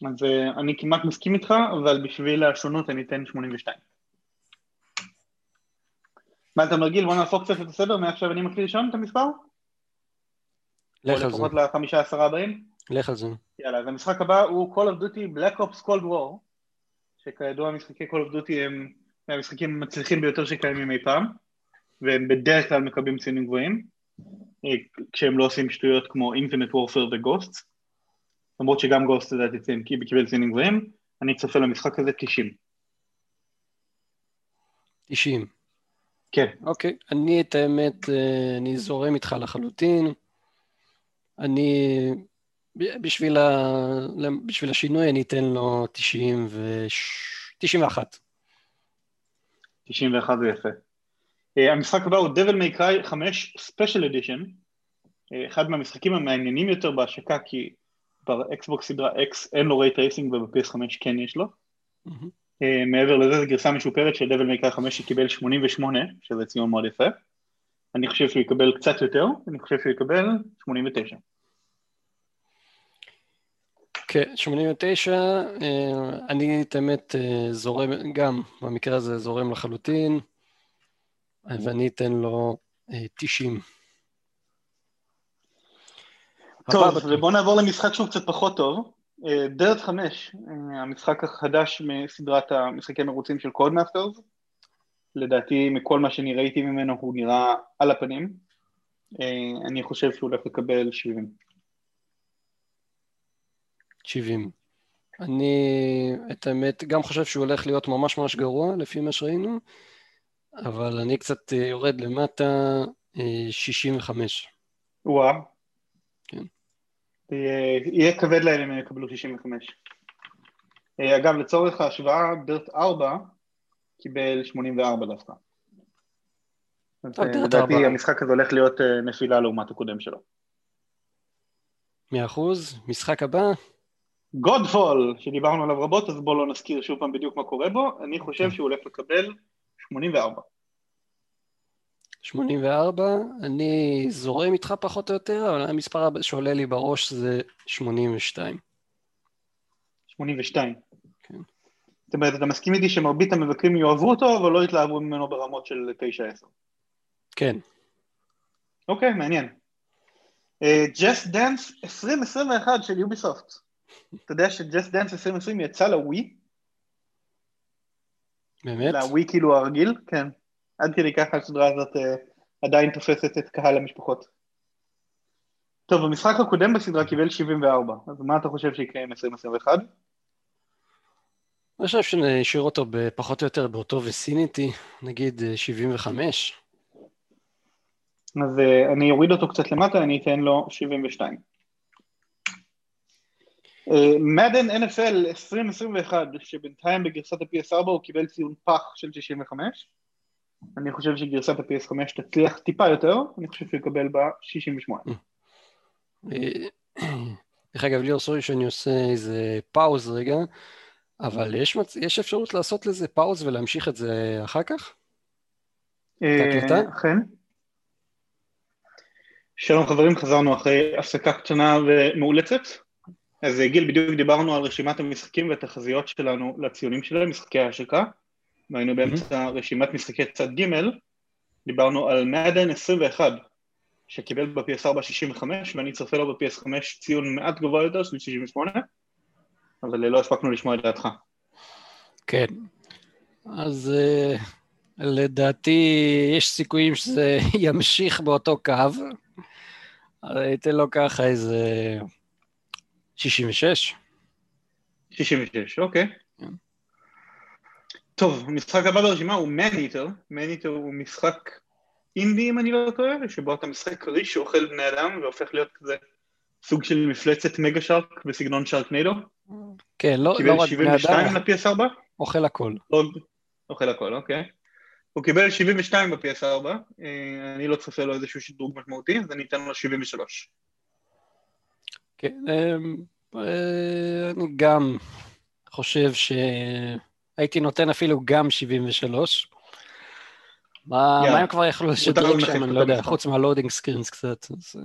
אז אה, אני כמעט מסכים איתך, אבל בשביל השונות אני אתן 82. מה אתה מרגיל? בוא נהפוך קצת את הסדר, מעכשיו אני מקריא ראשון את המספר? לך על זה. או לפחות לחמישה עשרה הבאים? לך על זה. יאללה, אז המשחק הבא הוא Call of Duty Black Ops Cold War, שכידוע משחקי Call of Duty הם מהמשחקים המצליחים ביותר שקיימים אי פעם, והם בדרך כלל מקבלים ציונים גבוהים, כשהם לא עושים שטויות כמו Infinite Warfare ו-Ghosts, למרות שגם Ghosts לדעתי קיבל ציונים גבוהים, אני צופה למשחק הזה 90. 90. כן. אוקיי, אני את האמת, אה, אני זורם איתך לחלוטין. אני, בשביל, ה, בשביל השינוי אני אתן לו 90 ו... 91. 91 זה יפה. אה, המשחק הבא הוא Devil May Cry 5 Special Edition, אה, אחד מהמשחקים המעניינים יותר בהשקה כי ב Xbox סדרה X אין לו ray tracing וב-PS5 כן יש לו. Mm-hmm. אה, מעבר לזה זו גרסה משופרת של Devil May Cry 5 שקיבל 88, שזה ציון מאוד יפה. אני חושב שהוא יקבל קצת יותר, אני חושב שהוא יקבל 89. כן, 89, אה, אני את האמת אה, זורם, גם במקרה הזה זורם לחלוטין, ואני אתן לו 90. טוב, ובואו נעבור למשחק שהוא קצת פחות טוב. DiRT חמש, המשחק החדש מסדרת המשחקי מרוצים של Codemasters, לדעתי מכל מה שאני ראיתי ממנו הוא נראה על הפנים, אני חושב שהוא הולך לקבל 70. 70. אני, את האמת, גם חושב שהוא הולך להיות ממש ממש גרוע, לפי מה שראינו, אבל אני קצת אה, יורד למטה, 65. אה, וואו. כן. יהיה כבד להם אם הם יקבלו 65. אה, אגב, לצורך ההשוואה, דירט 4 קיבל 84 דווקא. לדעתי המשחק הזה הולך להיות נפילה לעומת הקודם שלו. מאה אחוז, משחק הבא. גודפול, שדיברנו עליו רבות, אז בואו לא נזכיר שוב פעם בדיוק מה קורה בו, אני חושב שהוא הולך לקבל 84. 84, אני זורם איתך פחות או יותר, אבל המספר שעולה לי בראש זה 82. 82. כן. זאת אומרת, אתה מסכים איתי שמרבית המבקרים יאהבו אותו, אבל לא יתלהבו ממנו ברמות של 9-10. כן. אוקיי, מעניין. ג'סט דאנס 2021 של יוביסופט. אתה יודע שג'סט דאנס 2020 יצא לווי? באמת? לווי כאילו הרגיל, כן. עד כדי ככה הסדרה הזאת uh, עדיין תופסת את קהל המשפחות. טוב, המשחק הקודם בסדרה קיבל 74, אז מה אתה חושב שיקרה עם 2021? אני חושב שנשאיר אותו פחות או יותר באותו וסיניטי, נגיד 75. אה, אז uh, אני אוריד אותו קצת למטה, אני אתן לו 72. מדן NFL 2021, שבינתיים בגרסת ה-PS4 הוא קיבל ציון פח של 65. אני חושב שגרסת ה-PS5 תצליח טיפה יותר, אני חושב שהוא יקבל בה 68. דרך אגב, ליאור, סורי שאני עושה איזה פאוז רגע, אבל יש, מצ... יש אפשרות לעשות לזה פאוז ולהמשיך את זה אחר כך? אה, אכן. שלום חברים, חזרנו אחרי הפסקה קטנה ומאולצת. אז גיל, בדיוק דיברנו על רשימת המשחקים והתחזיות שלנו לציונים שלהם, משחקי ההשקה, והיינו באמצע. רשימת משחקי צד ג', דיברנו על מדן 21, שקיבל ב-PS4 65, ואני צופה לו ב-PS5 ציון מעט גבוה יותר, של 68, אבל לא הספקנו לשמוע את דעתך. כן, אז uh, לדעתי יש סיכויים שזה ימשיך באותו קו. הייתי לו ככה איזה 66. 66, אוקיי. כן. טוב, המשחק הבא ברשימה הוא מניטר. מניטר הוא משחק אינדי, אם אני לא טועה, שבו אתה משחק כריש שאוכל בני אדם והופך להיות כזה סוג של מפלצת מגה שרק בסגנון שרקניידו. כן, לא, לא רק בני אדם. קיבל 72 ל-PS4? אוכל הכל. אוכל הכל, אוקיי. הוא קיבל 72 ב-PS4, אה, אני לא צופה לו איזשהו שדרוג משמעותי, אז אני אתן לו 73. כן, אמ, אה, אני גם חושב שהייתי נותן אפילו גם 73. מה הם כבר יכלו לשדרג שם, אני לא יודע, חוץ מה loading screens קצת. אה,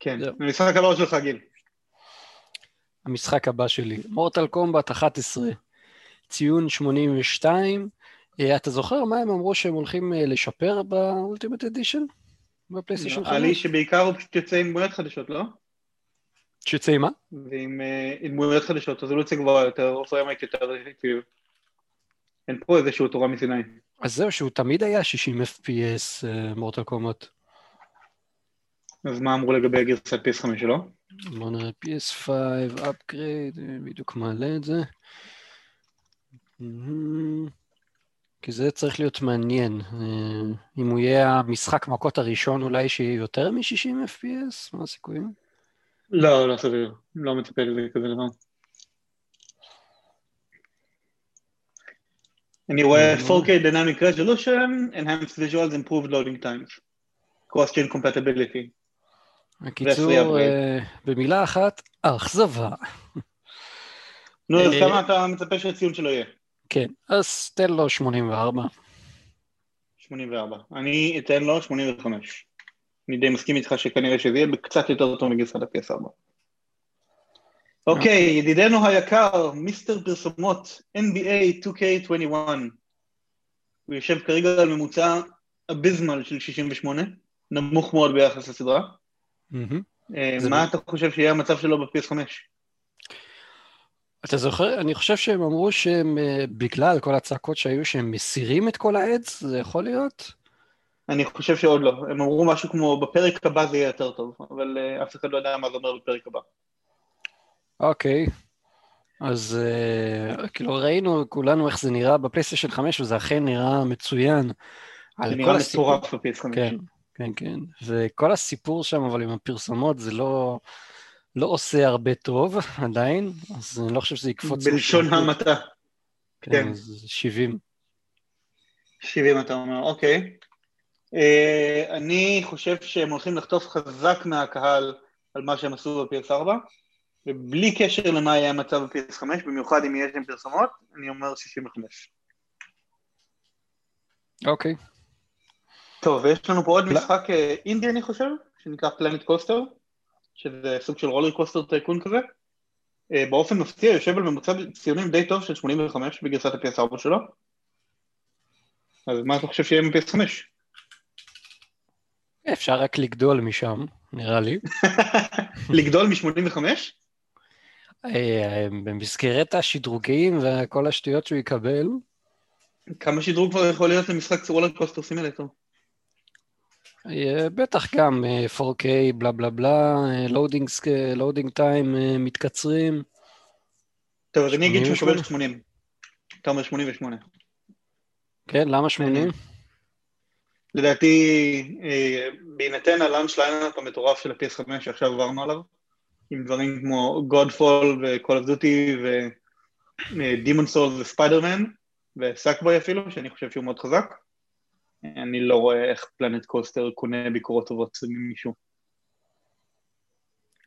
כן, המשחק הבא שלך, גיל. המשחק הבא שלי, Mortal Kombat 11, ציון 82, אה, אתה זוכר מה הם אמרו שהם הולכים לשפר ב Ultimate Edition? ב PlayStation 5? נראה לי שבעיקר הוא פשוט יוצא עם דמויות חדשות, לא? שיוצא עם מה? ועם אה, דמויות חדשות, רזולוציה גבוהה יותר, frame rate יותר אפקטיבי. אין פה איזשהו תורה מסיני. אז זהו, שהוא תמיד היה 60 FPS Mortal Kombat. אז מה אמרו לגבי גרסת PS5 שלו? בוא נראה PS5, upgrade, בדיוק מעלה את זה. כי זה צריך להיות מעניין. אה, אם הוא יהיה המשחק מכות הראשון, אולי שיהיה יותר מ-60 FPS? מה הסיכויים? לא, לא סביר. לא מצפה לזה כזה דבר. אני רואה 4K Dynamic Resolution, Enhanced Visuals, Improved Loading Times, Cross-Chain Compatibility. בקיצור, אה, במילה אחת, אכזבה. נו, אז אה, כמה אתה מצפה שהציון שלו יהיה? כן, אז תן לו 84. 84. אני אתן לו 85. אני די מסכים איתך שכנראה שזה יהיה קצת יותר טוב מגרסת ה-PS4. אוקיי, ידידנו היקר, מיסטר פרסומות, NBA 2K21. הוא יושב כרגע על ממוצע אביזמל של 68, נמוך מאוד ביחס לסדרה. אה, מה אתה חושב שיהיה המצב שלו ב-PS5? אתה זוכר, אני חושב שהם אמרו שהם, אה, בגלל כל הצעקות שהיו, שהם מסירים את כל העץ, זה יכול להיות? אני חושב שעוד לא. הם אמרו משהו כמו, בפרק הבא זה יהיה יותר טוב, אבל uh, אף אחד לא יודע מה זה אומר בפרק הבא. אוקיי. אז uh, כאילו ראינו כולנו איך זה נראה בפלייסטיישן 5, וזה אכן נראה מצוין. זה נראה מטורף בפייס 5. כן, כן, כן. וכל הסיפור שם, אבל עם הפרסומות, זה לא... לא עושה הרבה טוב עדיין, אז אני לא חושב שזה יקפוץ... בלשון המעטה. כן, כן. אז 70. 70 אתה אומר, אוקיי. Uh, אני חושב שהם הולכים לחטוף חזק מהקהל על מה שהם עשו ב-PS4, ובלי קשר למה יהיה המצב ב-PS5, במיוחד אם יהיה שם פרסומות, אני אומר 65. אוקיי. טוב, ויש לנו פה עוד לא. משחק אה, אינדי, אני חושב, שנקרא פלנט קוסטר. שזה סוג של רולר קוסטר טייקון כזה. אה, באופן מפתיע יושב על ממוצע ציונים די טוב של 85 בגרסת ה-PS4 שלו. אז מה אתה חושב שיהיה עם ps 5 אפשר רק לגדול משם, נראה לי. לגדול מ-85? אה, במסגרת השדרוגים וכל השטויות שהוא יקבל. כמה שדרוג כבר יכול להיות למשחק roller coaster simulator? אה, בטח גם 4K, בלה בלה בלה, loading times מתקצרים. טוב, אז אני אגיד שהוא קיבל 80. אתה אומר 88. כן, למה 80? לדעתי, אה, בהינתן ה launch lineup המטורף של ה-PS5 שעכשיו עברנו עליו, עם דברים כמו Godfall ו-Call of Duty ו-Demon Souls ו Spider-Man, ו Sackboy אפילו, שאני חושב שהוא מאוד חזק. אני לא רואה איך Planet Coaster קונה ביקורות טובות ממישהו.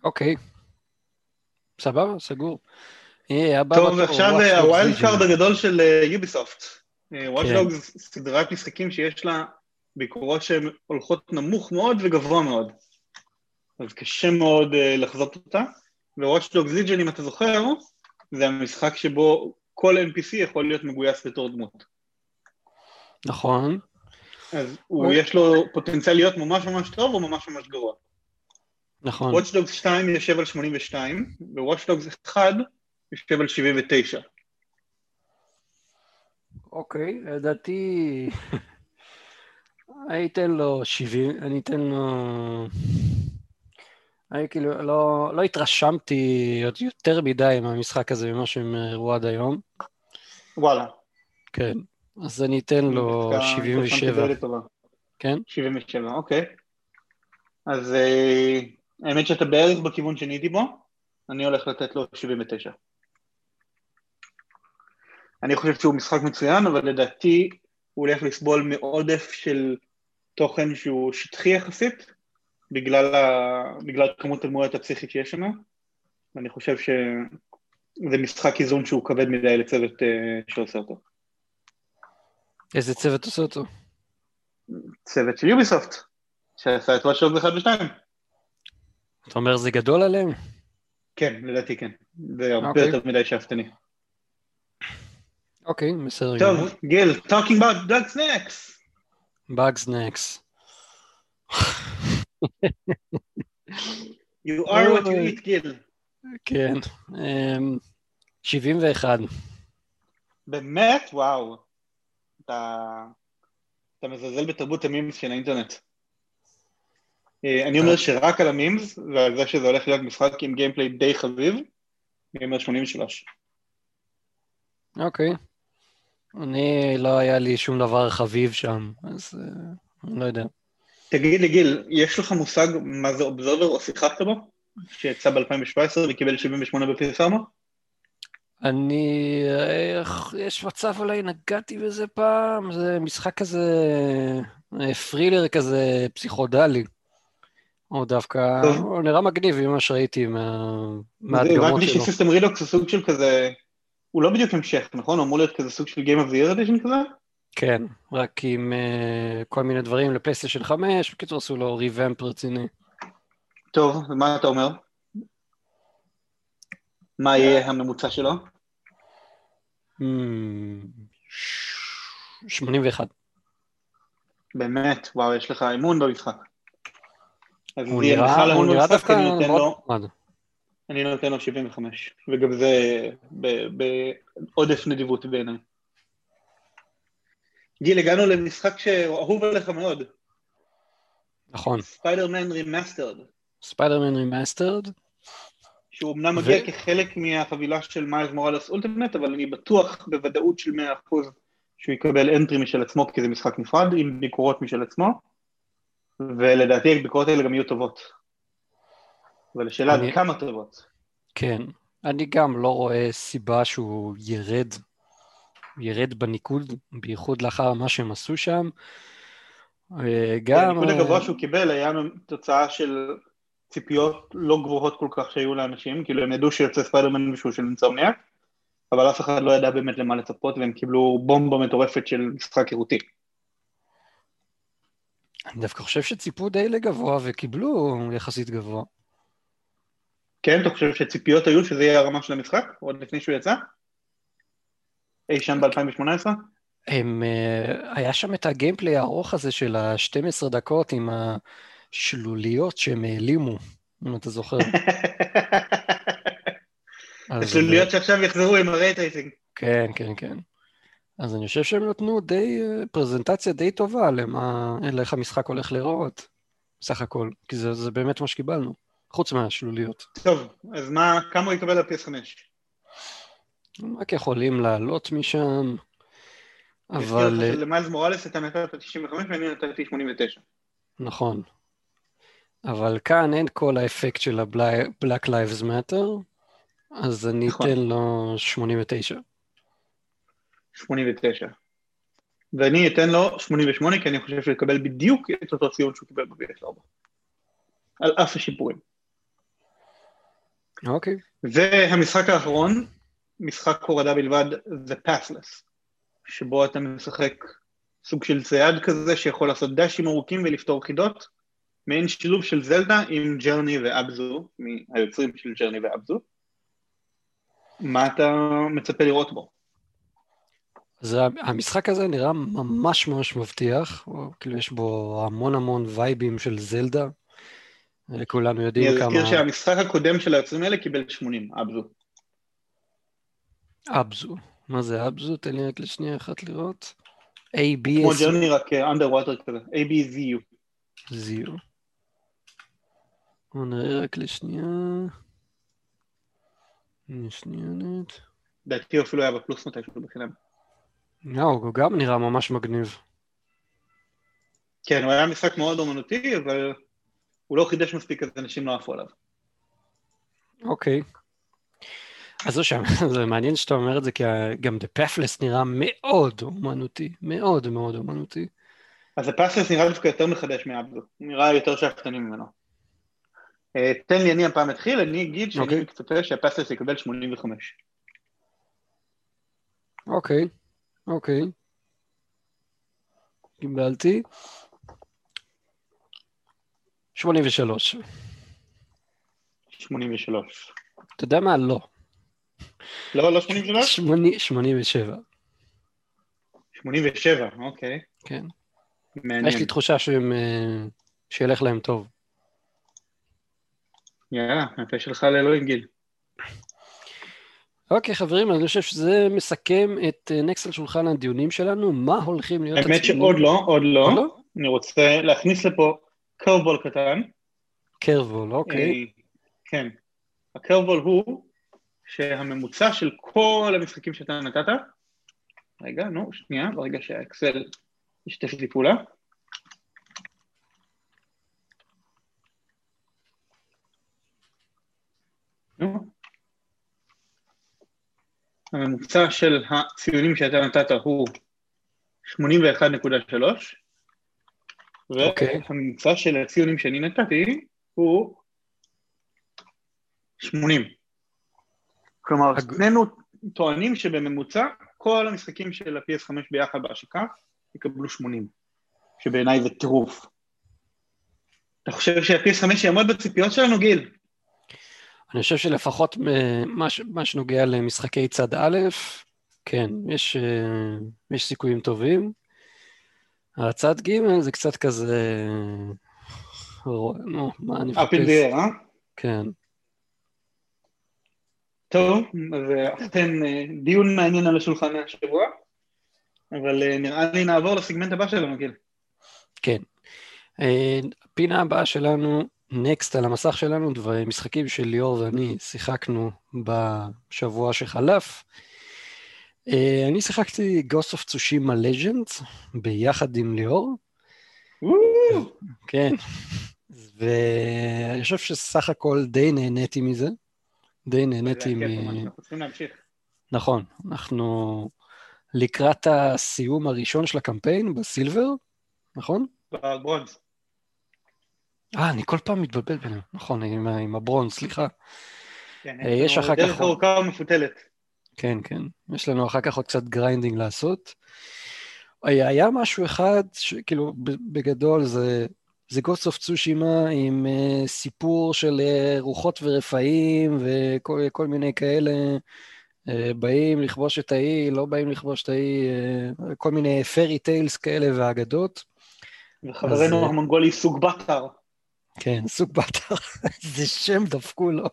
אוקיי. סבבה, סגור. טוב, ועכשיו ה wild card הגדול של Ubisoft. Watch Dogs זה סדרת משחקים שיש לה ביקורות שהן הולכות נמוך מאוד וגבוה מאוד. אז קשה מאוד uh, לחזות אותה. ו-Watch Dogs Legion, אם אתה זוכר, זה המשחק שבו כל NPC יכול להיות מגויס בתור דמות. נכון. אז הוא, יש לו פוטנציאל להיות ממש ממש טוב או ממש ממש גרוע. נכון. Watch Dogs 2 יושב על 82, ו-Watch Dogs 1 יושב על 79. אוקיי, לדעתי... אני אתן לו 70, אני אתן לו... אני כאילו לא, לא התרשמתי עוד יותר מדי מהמשחק הזה ממה שהם הראו עד היום. וואלה. כן, אז אני אתן לו 77. כן? 77, אוקיי. אז אה, האמת שאתה בערך בכיוון שאני הייתי בו, אני הולך לתת לו 79. אני חושב שהוא משחק מצוין, אבל לדעתי הוא הולך לסבול מעודף של תוכן שהוא שטחי יחסית, בגלל, ה... בגלל כמות הדמויות הפסיכית שיש שם, ואני חושב שזה משחק איזון שהוא כבד מדי לצוות uh, שעושה אותו. איזה צוות עושה אותו? צוות של יוביסופט, שעשה את וואטשוק 1 ו-2. אתה אומר זה גדול עליהם? כן, לדעתי כן. זה הרבה okay. אוקיי. יותר מדי שאפתני. אוקיי, בסדר טוב, גיל, talking about dog snacks. Bug snacks. you are what you eat, גיל. כן, 71. אמ, באמת? וואו. אתה, אתה מזלזל בתרבות המימס של האינטרנט. אה, אני אומר אה. שרק על המימס, ועל זה שזה הולך להיות משחק עם גיימפליי די חביב, אני אומר 83. אוקיי. אני, לא היה לי שום דבר חביב שם, אז אה, אני לא יודע. תגיד לי, גיל, יש לך מושג מה זה אובזרבר או שיחקת בו? שיצא ב-2017 וקיבל 78 בפרסמה? אני... יש מצב אולי נגעתי בזה פעם, זה משחק כזה... פרילר כזה פסיכודלי. או דווקא... הוא נראה מגניב ממה שראיתי מהדגמות שלו. רק בשביל סיסטם רילוקס זה סוג של כזה... הוא לא בדיוק המשך, נכון? הוא אמור להיות כזה סוג של Game of the Year Edition כזה? כן, רק עם uh, כל מיני דברים לפלייסטיישן 5, בקיצור עשו לו ריוואמפ רציני. טוב, ומה אתה אומר? מה יהיה הממוצע שלו? 81. באמת? וואו, יש לך אמון במשחק. הוא נראה דווקא מאוד נחמד. אני נותן לו 75, וגם זה בעודף נדיבות בעיניי. גיל, הגענו למשחק שאהוב עליך מאוד. נכון. Spider-Man Remastered. Spider-Man Remastered. שהוא אמנם ו... מגיע כחלק מהחבילה של Miles Morales Ultimate, אבל אני בטוח בוודאות של 100% שהוא יקבל entry משל עצמו, כי זה משחק נפרד, עם ביקורות משל עצמו, ולדעתי הביקורות האלה גם יהיו טובות. אבל השאלה אני... כמה טובות. כן, אני גם לא רואה סיבה שהוא ירד, ירד בניקוד, בייחוד לאחר מה שהם עשו שם. אה, גם... הניקוד הגבוה שהוא קיבל היה תוצאה של ציפיות לא גבוהות כל כך שהיו לאנשים, כאילו הם ידעו שיוצא ספיידרמן מישהו של אינסומניאק, אבל אף אחד לא ידע באמת למה לצפות והם קיבלו בומבה מטורפת של משחק עירותי. אני דווקא חושב שציפו די לגבוה וקיבלו יחסית גבוה. כן, אתה חושב שציפיות היו שזה יהיה הרמה של המשחק, עוד לפני שהוא יצא? אי שם ב-2018? הם, אה, היה שם את ה gameplay הארוך הזה של ה-12 דקות עם השלוליות שהם העלימו, אם אתה זוכר. השלוליות שעכשיו יחזרו עם ה ray tracing. כן, כן, כן. אז אני חושב שהם נתנו די, אה, פרזנטציה די טובה למה, איך המשחק הולך להיראות, סך הכל, כי זה, זה באמת מה שקיבלנו. חוץ מהשלוליות. טוב, אז מה, כמה הוא יקבל על PS5? רק יכולים לעלות משם, אבל... אה, למיילס מוראלס אתה נתת 95 ואני נתתי 89. נכון. אבל כאן אין כל האפקט של ה-Black Lives Matter, אז אני נכון. אתן לו 89. 89. ואני אתן לו 88, כי אני חושב שהוא יקבל בדיוק את אותו ציון שהוא קיבל ב-PS4. על אף השיפורים. אוקיי. Okay. והמשחק האחרון, משחק הורדה בלבד, The Pathless, שבו אתה משחק סוג של צייד כזה שיכול לעשות דאשים ארוכים ולפתור חידות, מעין שילוב של זלדה עם Journey ו Abzu, מהיוצרים של Journey ו Abzu. מה אתה מצפה לראות בו? אז המשחק הזה נראה ממש ממש מבטיח, כאילו יש בו המון המון וייבים של זלדה, כולנו יודעים כמה... אני אזכיר שהמשחק הקודם של היוצרים האלה קיבל 80, אבזו. אבזו, מה זה אבזו? תן לי רק לשנייה אחת לראות. ABS... כמו ג'רני רק אנדר ווטר כזה, ABZU. זיו. בוא נראה רק לשנייה. שנייה נט. לדעתי אפילו היה בפלוס מתישהו בחינם. לא, הוא גם נראה ממש מגניב. כן, הוא היה משחק מאוד אומנותי, אבל הוא לא חידש מספיק, אז אנשים לא עפו עליו. אוקיי. אז זו שם, זה מעניין שאתה אומר את זה, כי גם The Pathless נראה מאוד אומנותי, מאוד מאוד אומנותי. אז The Pathless נראה דווקא יותר מחדש מאבדו, נראה יותר שאפתני ממנו. אה, תן לי, אני הפעם אתחיל, אני אגיד שאני okay. אוקיי. מצפה שהפסלס יקבל 85. אוקיי, אוקיי. קיבלתי. 83. 83. אתה יודע מה? לא. לא, לא 83? 87. 87, אוקיי. כן. מעניין. יש לי תחושה שהם, אה, שילך להם טוב. יאללה, הפה שלך לאלוהים גיל. אוקיי חברים, אני חושב שזה מסכם את נקסט אה, על שולחן הדיונים שלנו, מה הולכים להיות האמת שעוד לא, עוד לא. לא, אני רוצה להכניס לפה קרבול קטן. קרבול, אוקיי. אה, כן. הקרבול הוא שהממוצע של כל המשחקים שאתה נתת, רגע, נו, שנייה, ברגע שהאקסל ישתף לי פעולה. הממוצע של הציונים שאתה נתת הוא 81.3, אוקיי. והממוצע של הציונים שאני נתתי הוא 80. כלומר, שנינו טוענים שבממוצע כל המשחקים של ה-PS5 ביחד בהשקה יקבלו 80, שבעיניי זה טירוף. אתה חושב שה-PS5 יעמוד בציפיות שלנו, גיל? אני חושב שלפחות מה שנוגע למשחקי צד א', כן, יש, אה, יש סיכויים טובים. הצד ג' זה קצת כזה... נו, מה אני מחפש? אפל אה? כן. טוב, אז אכן אה, דיון מעניין על השולחן השבוע, אבל אה, נראה לי נעבור לסגמנט הבא שלנו, גיל. כן. הפינה הבאה שלנו נקסט על המסך שלנו, משחקים שליאור ואני שיחקנו בשבוע שחלף. Uh, אני שיחקתי Ghost of Tsushima Legends ביחד עם ליאור. כן. ואני חושב שסך הכל די נהניתי מזה. די נהניתי מ... אנחנו צריכים להמשיך. נכון, אנחנו לקראת הסיום הראשון של הקמפיין בסילבר, נכון? ב bronze. אה, אני כל פעם מתבלבל ביניהם, נכון, עם, עם ה bronze, סליחה. כן, אה, יש אחר כך... דרך ארוכה ומפותלת. כן, כן. יש לנו אחר כך עוד קצת grinding לעשות. היה משהו אחד, כאילו, בגדול זה, זה Ghost of Tsushima עם uh, סיפור של uh, רוחות ורפאים וכל מיני כאלה. uh, באים לכבוש את האי, לא באים לכבוש את האי, uh, כל מיני פרי טיילס כאלה ואגדות. וחברנו אז, המונגולי סוג בתר. כן, סוג באתר, איזה שם דפקו לו.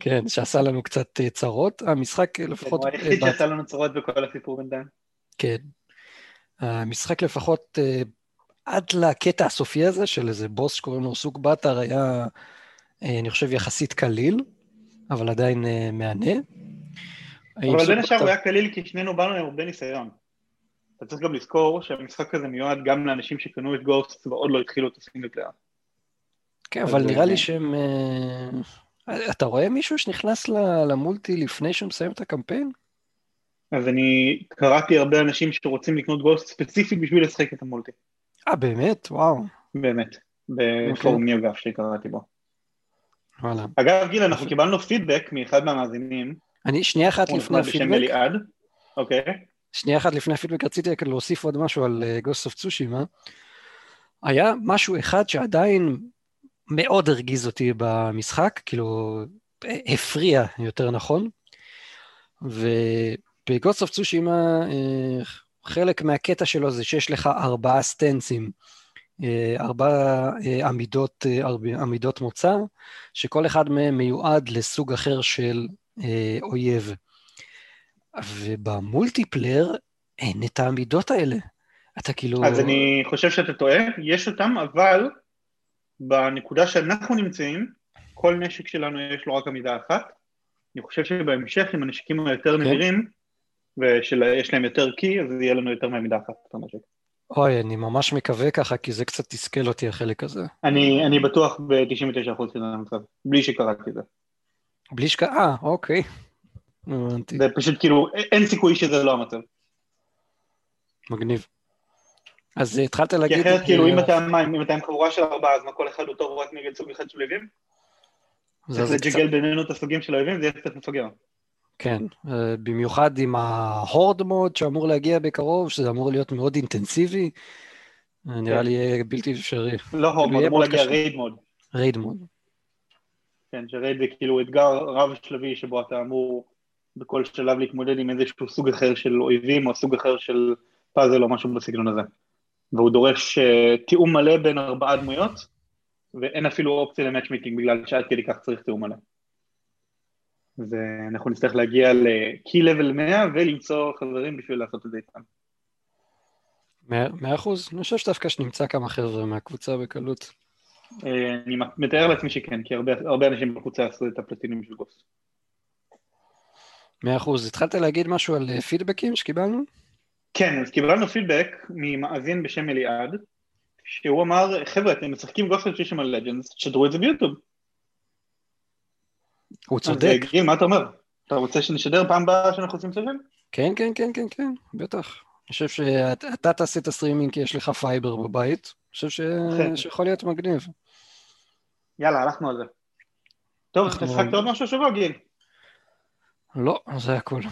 כן, שעשה לנו קצת אה, צרות. המשחק אה, לפחות... הוא היחיד שעשה לנו צרות בכל הסיפור בינתיים. כן. המשחק לפחות אה, עד לקטע הסופי הזה של איזה בוס שקוראים לו סוג באתר היה, אני חושב, יחסית קליל, אבל עדיין מהנה. אבל בין השאר הוא היה קליל כי שנינו באנו עם הרבה ניסיון. אתה צריך גם לזכור שהמשחק הזה מיועד גם לאנשים שקנו את Ghost ועוד לא התחילו את ה single player. כן, אבל נראה לי שהם... אתה רואה מישהו שנכנס ל multi לפני שהוא מסיים את הקמפיין? אז אני קראתי הרבה אנשים שרוצים לקנות Ghost ספציפית בשביל לשחק את ה multi. אה, באמת? וואו. באמת. בפורום NeoGAF אוקיי. שקראתי בו. וואלה. אגב, גיל, אנחנו קיבלנו פידבק מאחד מהמאזינים. אני שנייה אחת לפני הפידבק. אוקיי. שנייה אחת לפני הפידבק רציתי להוסיף עוד משהו על Ghost of Tsushima. היה משהו אחד שעדיין מאוד הרגיז אותי במשחק, כאילו, הפריע יותר נכון, וב Ghost of Tsushima, חלק מהקטע שלו זה שיש לך ארבעה סטנסים, אה, ארבע אה, עמידות, אה, עמידות מוצא, שכל אחד מהם מיועד לסוג אחר של אויב. וב multiplayer אין את העמידות האלה. אתה כאילו... אז אני חושב שאתה טועה, יש אותם, אבל בנקודה שאנחנו נמצאים, כל נשק שלנו יש לו רק עמידה אחת. אני חושב שבהמשך, עם הנשקים היותר כן. נדירים, ושיש להם יותר קי, אז יהיה לנו יותר מעמידה אחת בנשק. אוי, אני ממש מקווה ככה, כי זה קצת תסכל אותי החלק הזה. אני, אני בטוח ב-99% שזה המצב, בלי שקראתי את זה. בלי שק... אה, אוקיי. זה פשוט כאילו, אין סיכוי שזה לא המצב. מגניב. אז התחלת להגיד... כי אחרת כאילו, אם אתה אם אתה עם חבורה של ארבעה, אז מה כל אחד הוא טוב רק נגד סוג אחד של אויבים? צריך לג'גל בינינו את הסוגים של האויבים, זה יהיה קצת מפגר. כן, אה, במיוחד עם ה Horde mode שאמור להגיע בקרוב, שזה אמור להיות מאוד אינטנסיבי, אה, נראה כן. לי יהיה בלתי אפשרי. לא Horde mode, אמור להגיע raid mode. raid mode. כן, ש raid זה כאילו אתגר רב-שלבי שבו אתה אמור בכל שלב להתמודד עם איזשהו סוג אחר של אויבים או סוג אחר של פאזל או משהו בסגנון הזה. והוא דורש uh, תיאום מלא בין ארבעה דמויות, ואין אפילו אופציה למאצ'מיקינג בגלל שעד כדי כך צריך תיאום מלא. ואנחנו נצטרך להגיע ל-key level 100 ולמצוא חברים בשביל לעשות את זה איתם. מאה אחוז? אני חושב שדווקא שנמצא כמה חבר'ה מהקבוצה בקלות. אה, אני מתאר לעצמי שכן, כי הרבה, הרבה אנשים בקבוצה עשו את הפלטינים של גוסט. מאה אחוז. התחלת להגיד משהו על פידבקים שקיבלנו? כן, אז קיבלנו פידבק ממאזין בשם אליעד, שהוא אמר, חבר'ה, אתם משחקים Ghost of Tsushima Legends, תשדרו את זה ביוטיוב. הוא צודק. אז גיל, מה אתה אומר? אתה רוצה שנשדר פעם הבאה שאנחנו עושים סרטים? כן, כן, כן, כן, כן, בטח. אני חושב שאתה תעשה את הסטרימינג כי יש לך fiber בבית. אני חושב ש... שיכול להיות מגניב. יאללה, הלכנו על זה. טוב, אתה שחקת עוד משהו השבוע, גיל? לא, זה הכול.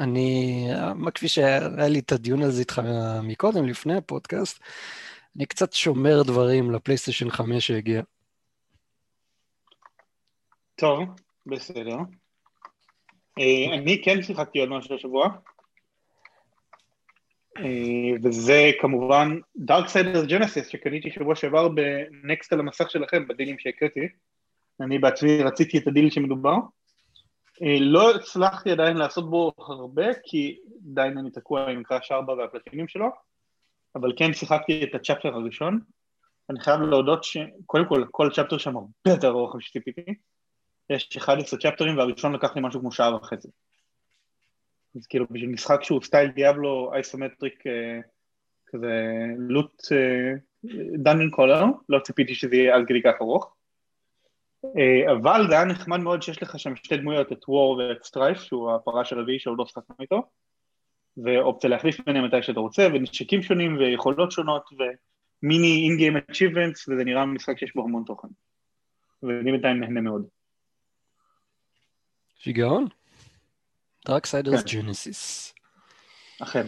אני, כפי שהיה לי את הדיון הזה איתך מקודם, לפני הפודקאסט, אני קצת שומר דברים לפלייסטיישן 5 שהגיע. טוב, בסדר. אה, אני כן שיחקתי עוד משהו השבוע, אה, וזה כמובן Darksiders Genesis שקניתי שבוע שעבר בנקסט על המסך שלכם, בדילים שהקראתי. אני בעצמי רכשתי את הדיל המדובר. אה, לא הצלחתי עדיין לעשות בו הרבה, כי עדיין אני תקוע עם Crash 4 והפלטינים שלו, אבל כן שיחקתי את ה chapter הראשון. אני חייב להודות שקודם כל, כל chapter שם הרבה יותר ארוך משציפיתי. יש 11 צ'פטרים והראשון לקח לי משהו כמו שעה וחצי. אז כאילו בשביל משחק שהוא style Diablo isometric אה, כזה loot dungeon crawler, לא ציפיתי שזה יהיה עד כדי כך ארוך. אה, אבל זה היה נחמד מאוד שיש לך שם שתי דמויות, את War ואת Strife, שהוא הפרש הרביעי שעוד לא שחקנו איתו, ואופציה להחליף ביניהם מתי שאתה רוצה, ונשקים שונים ויכולות שונות, ומיני in-game achievements, וזה נראה משחק שיש בו המון תוכן. ואני בינתיים נהנה מאוד. שיגעון? Darksiders Genesis. אכן.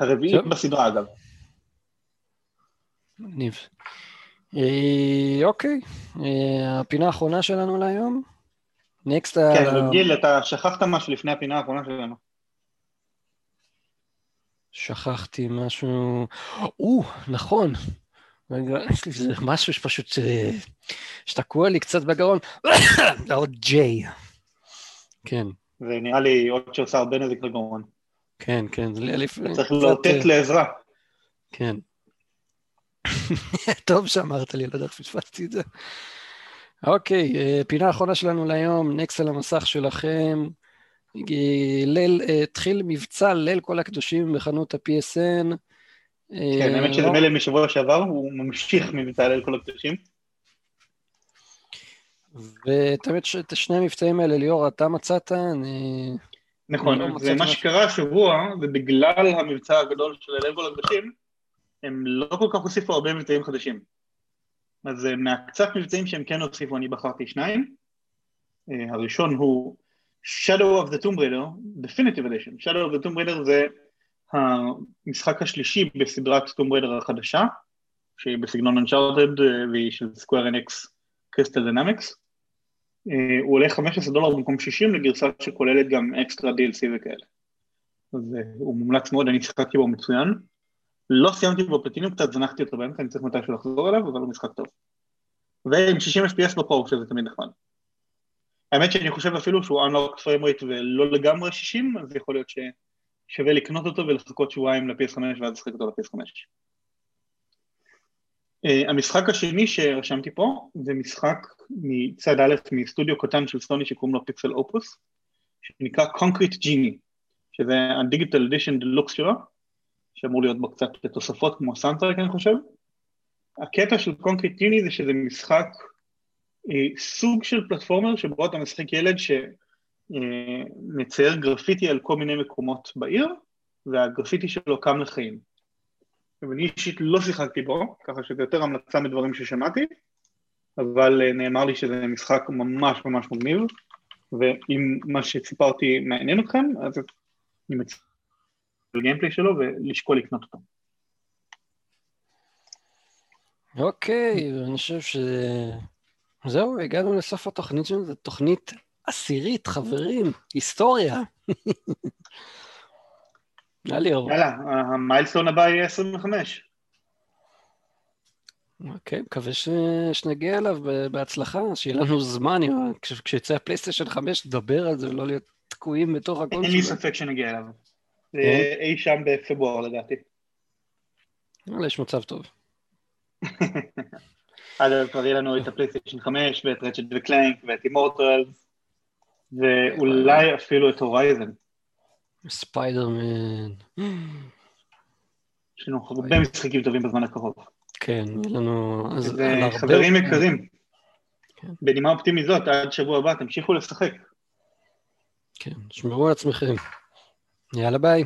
הרביעית בסדרה אגב. מגניב. אה, אוקיי, אה, הפינה האחרונה שלנו להיום. נקסט ה... כן, אבל גיל, אתה שכחת משהו לפני הפינה האחרונה שלנו. שכחתי משהו... או, נכון. יש לי משהו שפשוט... אה, שתקוע לי קצת בגרון. עוד ג'יי. כן. זה נראה לי עוד שעושה הרבה נזק לגרון. כן, כן. צריך לאותת לעזרה. כן. טוב שאמרת לי, לא יודע איך פספסתי את זה. אוקיי, אה, פינה האחרונה שלנו להיום, נקסט על המסך שלכם. אה, ליל, אה, התחיל מבצע ליל כל הקדושים בחנות ה-PSN. כן, האמת שזה מילא משבוע שעבר, הוא ממשיך מבצע ליל כל הקדושים. ותמיד את שני המבצעים האלה, ליאור, אתה מצאת, אני... נכון, לא זה מה שקרה השבוע, ובגלל המבצע הגדול של ליל כל הקדושים, הם לא כל כך הוסיפו הרבה מבצעים חדשים. אז אה, מהקצת מבצעים שהם כן הוסיפו, אני בחרתי שניים. Uh, הראשון הוא Shadow of the Tomb Raider, Definitive Edition. Shadow of the Tomb Raider זה המשחק השלישי בסדרת Tomb Raider החדשה, שהיא בסגנון Uncharted והיא של Square Enix Crystal Dynamics. הוא עולה 15 דולר במקום 60 לגרסה שכוללת גם אקסטרה DLC וכאלה. אז הוא מומלץ מאוד, אני שיחקתי בו מצוין. לא סיימתי בו פלטינום, קצת זנחתי אותו באמצע, אני צריך מתישהו לחזור אליו, אבל הוא משחק טוב. ועם 60 FPS בפרו, שזה תמיד נחמד. האמת שאני חושב אפילו שהוא unlocked frame rate ולא לגמרי 60, אז יכול להיות ששווה לקנות אותו ולחכות שבועיים ל-PS5 ואז לשחק אותו ל-PS5. Uh, המשחק השני שרשמתי פה זה משחק מצד א' מסטודיו קטן של סוני שקוראים לו PixelOpus, שנקרא Concrete Genie, שזה ה digital edition deluxe שלו, שאמור להיות בו קצת תוספות כמו soundtrack אני חושב. הקטע של Concrete Genie זה שזה משחק אה, סוג של platformer שבו אתה משחק ילד שמצייר גרפיטי על כל מיני מקומות בעיר, והגרפיטי שלו קם לחיים. ואני אישית לא שיחקתי בו, ככה שזה יותר המלצה מדברים ששמעתי, אבל אה, נאמר לי שזה משחק ממש ממש מגניב, ואם מה שסיפרתי מעניין אתכם, אז אני מציע לגיימפליי שלו ולשקול לקנות אותו. אוקיי, אני חושב ש... זהו, הגענו לסוף התוכנית שלנו, זו תוכנית עשירית, חברים, היסטוריה. יאללה, המיילסטון הבא יהיה 25. אוקיי, מקווה ש... שנגיע אליו בהצלחה, שיהיה לנו זמן, כשיצא הפלייסטיישן 5 נדבר על זה ולא להיות תקועים בתוך הקונסולה. אין לי ספק שנגיע אליו. זה אה? אי שם בפברואר לדעתי. יש מצב טוב. עד אז כבר יהיה לנו את הפלייסטיישן 5 ואת Ratchet ו Clank ואת Immortals ואולי אפילו את Horizon. ספיידרמן. יש לנו הרבה משחקים טובים בזמן הקרוב. כן, יהיה לנו... חברים יקרים, כן. בנימה אופטימית זאת, עד שבוע הבא תמשיכו לשחק. כן, שמרו על עצמכם. יאללה ביי.